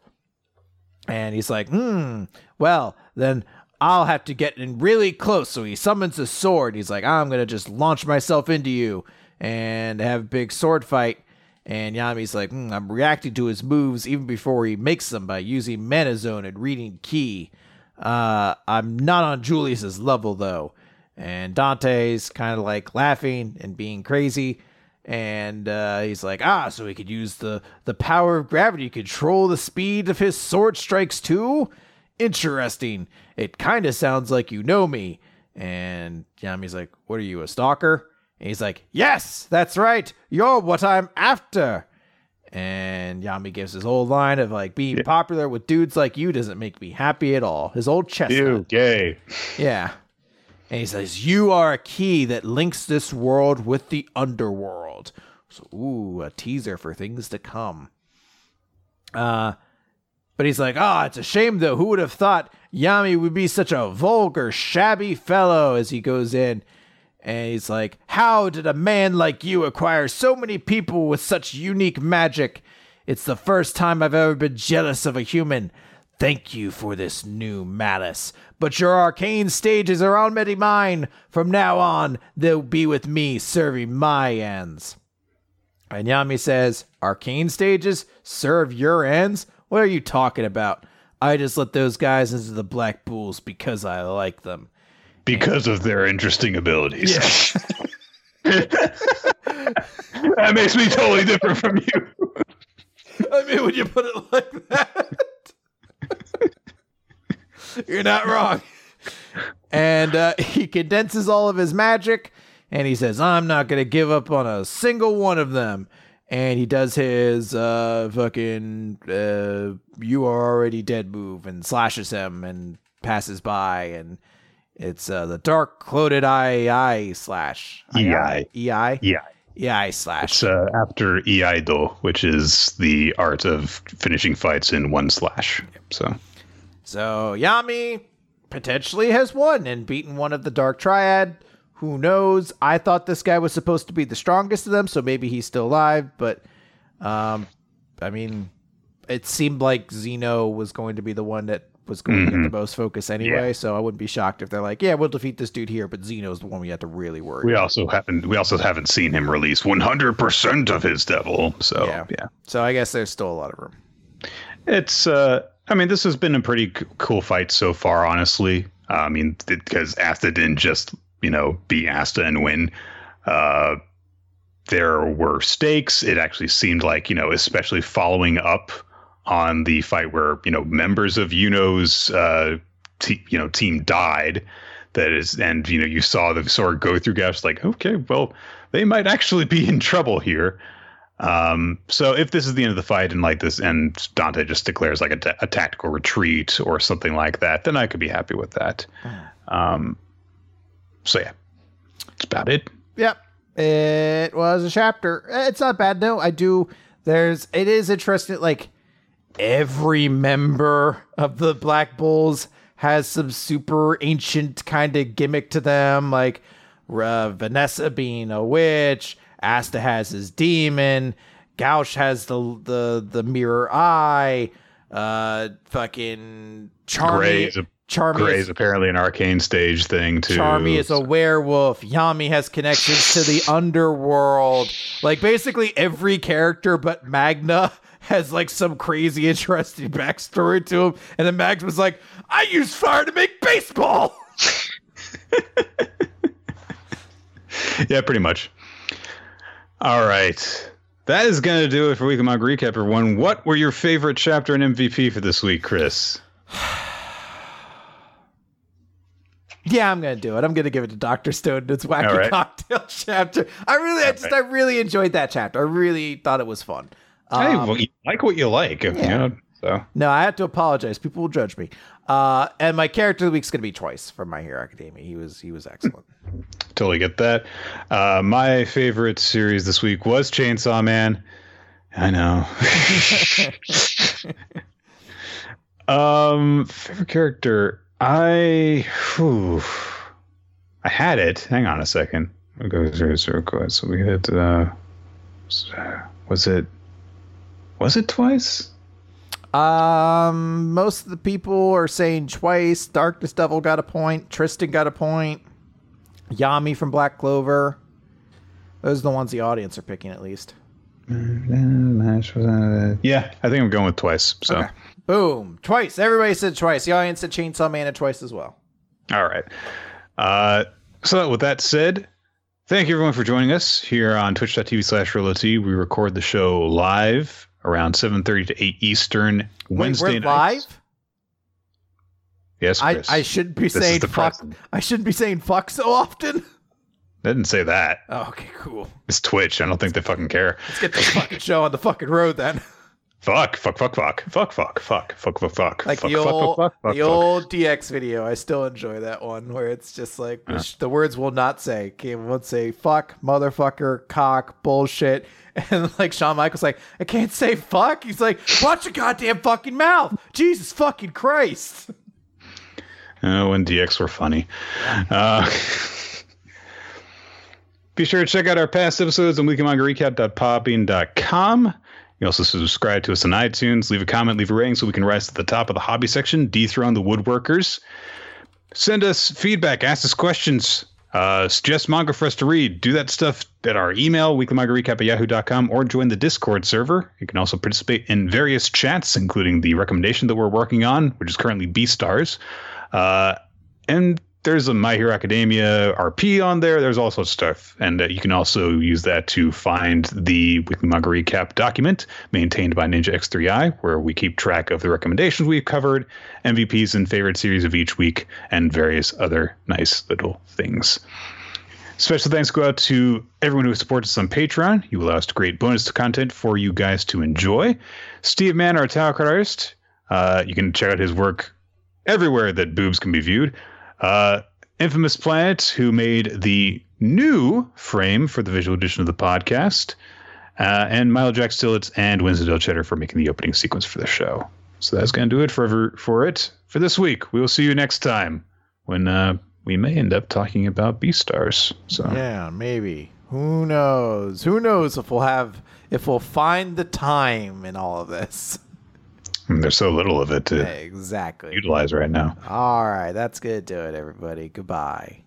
And he's like, hmm, well, then I'll have to get in really close. So he summons a sword. He's like, I'm going to just launch myself into you and have a big sword fight. And Yami's like, mm, I'm reacting to his moves even before he makes them by using Mana Zone and reading Ki. Uh, I'm not on Julius's level though. And Dante's kind of like laughing and being crazy. And uh, he's like, ah, so he could use the, the power of gravity to control the speed of his sword strikes too? Interesting. It kind of sounds like you know me. And Yami's like, what are you, a stalker? And he's like, yes, that's right. You're what I'm after. And Yami gives his old line of like being yeah. popular with dudes like you doesn't make me happy at all. His old chest. You gay. Yeah. And he says, You are a key that links this world with the underworld. So, ooh, a teaser for things to come. Uh, but he's like, Ah, oh, it's a shame though. Who would have thought Yami would be such a vulgar, shabby fellow as he goes in? And he's like, How did a man like you acquire so many people with such unique magic? It's the first time I've ever been jealous of a human. Thank you for this new malice. But your arcane stages are already mine. From now on, they'll be with me, serving my ends. And Yami says, Arcane stages serve your ends? What are you talking about? I just let those guys into the Black Bulls because I like them. Because of their interesting abilities. Yeah. that makes me totally different from you. I mean, when you put it like that. You're not wrong. And uh, he condenses all of his magic and he says, I'm not going to give up on a single one of them. And he does his uh, fucking uh, you are already dead move and slashes him and passes by. And it's uh, the dark clouded eye slash. EI. EI? EI. EI slash. It's uh, after Iaido, which is the art of finishing fights in one slash. So so Yami potentially has won and beaten one of the Dark Triad. Who knows? I thought this guy was supposed to be the strongest of them, so maybe he's still alive. But, um, I mean, it seemed like Zeno was going to be the one that was going mm-hmm. to get the most focus anyway. Yeah. So I wouldn't be shocked if they're like, "Yeah, we'll defeat this dude here," but Zeno's the one we have to really worry. We about. also haven't we also haven't seen him release 100 percent of his devil. So yeah. yeah. So I guess there's still a lot of room. It's uh I mean, this has been a pretty c- cool fight so far, honestly. Uh, I mean, because Asta didn't just, you know, be Asta and win. Uh, there were stakes. It actually seemed like, you know, especially following up on the fight where, you know, members of Yuno's, uh, t- you know, team died. That is, and, you know, you saw the sword go through gaps like, okay, well, they might actually be in trouble here. Um, so if this is the end of the fight and like this, and Dante just declares like a, t- a tactical retreat or something like that, then I could be happy with that. Um, so yeah, that's about it. Yep, it was a chapter. It's not bad though. I do. There's. It is interesting. Like every member of the Black Bulls has some super ancient kind of gimmick to them, like uh, Vanessa being a witch. Asta has his demon. Gauche has the the the mirror eye. Uh, fucking Charmy. Gray is, a, Charmy is apparently an arcane stage thing too. Charmy is a werewolf. Yami has connections to the underworld. Like basically every character but Magna has like some crazy interesting backstory to him. And then Max was like, I use fire to make baseball. yeah, pretty much. All right. That is going to do it for Week of Manga Recap, everyone. What were your favorite chapter and MVP for this week, Chris? Yeah, I'm gonna do it. I'm gonna give it to Doctor Stone. It's wacky All right. cocktail chapter. I really, I just, I really enjoyed that chapter. I really thought it was fun. Hey, Um, well, you like what you like. You know, so no, I have to apologize. People will judge me. Uh, and my character of the week's gonna be Twice from My Hero Academia. He was, he was excellent. totally get that. Uh, my favorite series this week was Chainsaw Man. I know. um, favorite character. I, whew, I had it. Hang on a second. I'll go through this real quick. So we had, uh, was it, was it twice? Um, most of the people are saying Twice. Darkness Devil got a point. Tristan got a point. Yami from Black Clover. Those are the ones the audience are picking, at least. Yeah, I think I'm going with twice. So. Okay. Boom. Twice. Everybody said twice. The audience said Chainsaw Man and twice as well. All right. Uh, so with that said, thank you everyone for joining us here on twitch.tv slash RoloT. We record the show live around 7.30 to 8 Eastern Wednesday Wait, we're nights. live? Yes, Chris. I I shouldn't be This saying fuck. present. I shouldn't be saying fuck so often. I didn't say that. Oh, okay, cool. It's Twitch. I don't think they fucking care. Let's get this fucking show on the fucking road then. Fuck, fuck, fuck, fuck, fuck, fuck, fuck, fuck, fuck, fuck, Like fuck, the old, fuck, fuck, the fuck. old DX video. I still enjoy that one where it's just like the the words will not say. Can't won't say fuck, motherfucker, cock, bullshit. And like Shawn Michaels like, I can't say fuck. He's like, watch your goddamn fucking mouth. Jesus fucking Christ. Oh, when DX were funny. Uh, be sure to check out our past episodes on weeklymangarecap.podbean.com. You also subscribe to us on iTunes, leave a comment, leave a rating so we can rise to the top of the hobby section, dethrone the woodworkers. Send us feedback, ask us questions, uh, suggest manga for us to read. Do that stuff at our email, weeklymangarecap at yahoo.com, or join the Discord server. You can also participate in various chats, including the recommendation that we're working on, which is currently Beastars. Uh, and there's a My Hero Academia RP on there. There's all sorts of stuff. And uh, you can also use that to find the Weekly Manga Recap document maintained by Ninja X3i, where we keep track of the recommendations we've covered, MVPs and favorite series of each week, and various other nice little things. Special thanks go out to everyone who supports us on Patreon. You allow us to create bonus content for you guys to enjoy. Steve Mann, our talent artist, uh, you can check out his work everywhere that boobs can be viewed. Uh, Infamous Planet, who made the new frame for the visual edition of the podcast, uh, and Milo Jack Stillitz and Winston Del Cheddar for making the opening sequence for the show. So that's going to do it for ever, for it for this week. We will see you next time when uh, we may end up talking about Beastars. So Yeah, maybe. Who knows? Who knows if we'll have if we'll find the time in all of this. And there's so little of it to exactly utilize right now. All right, that's gonna do it, everybody. Goodbye.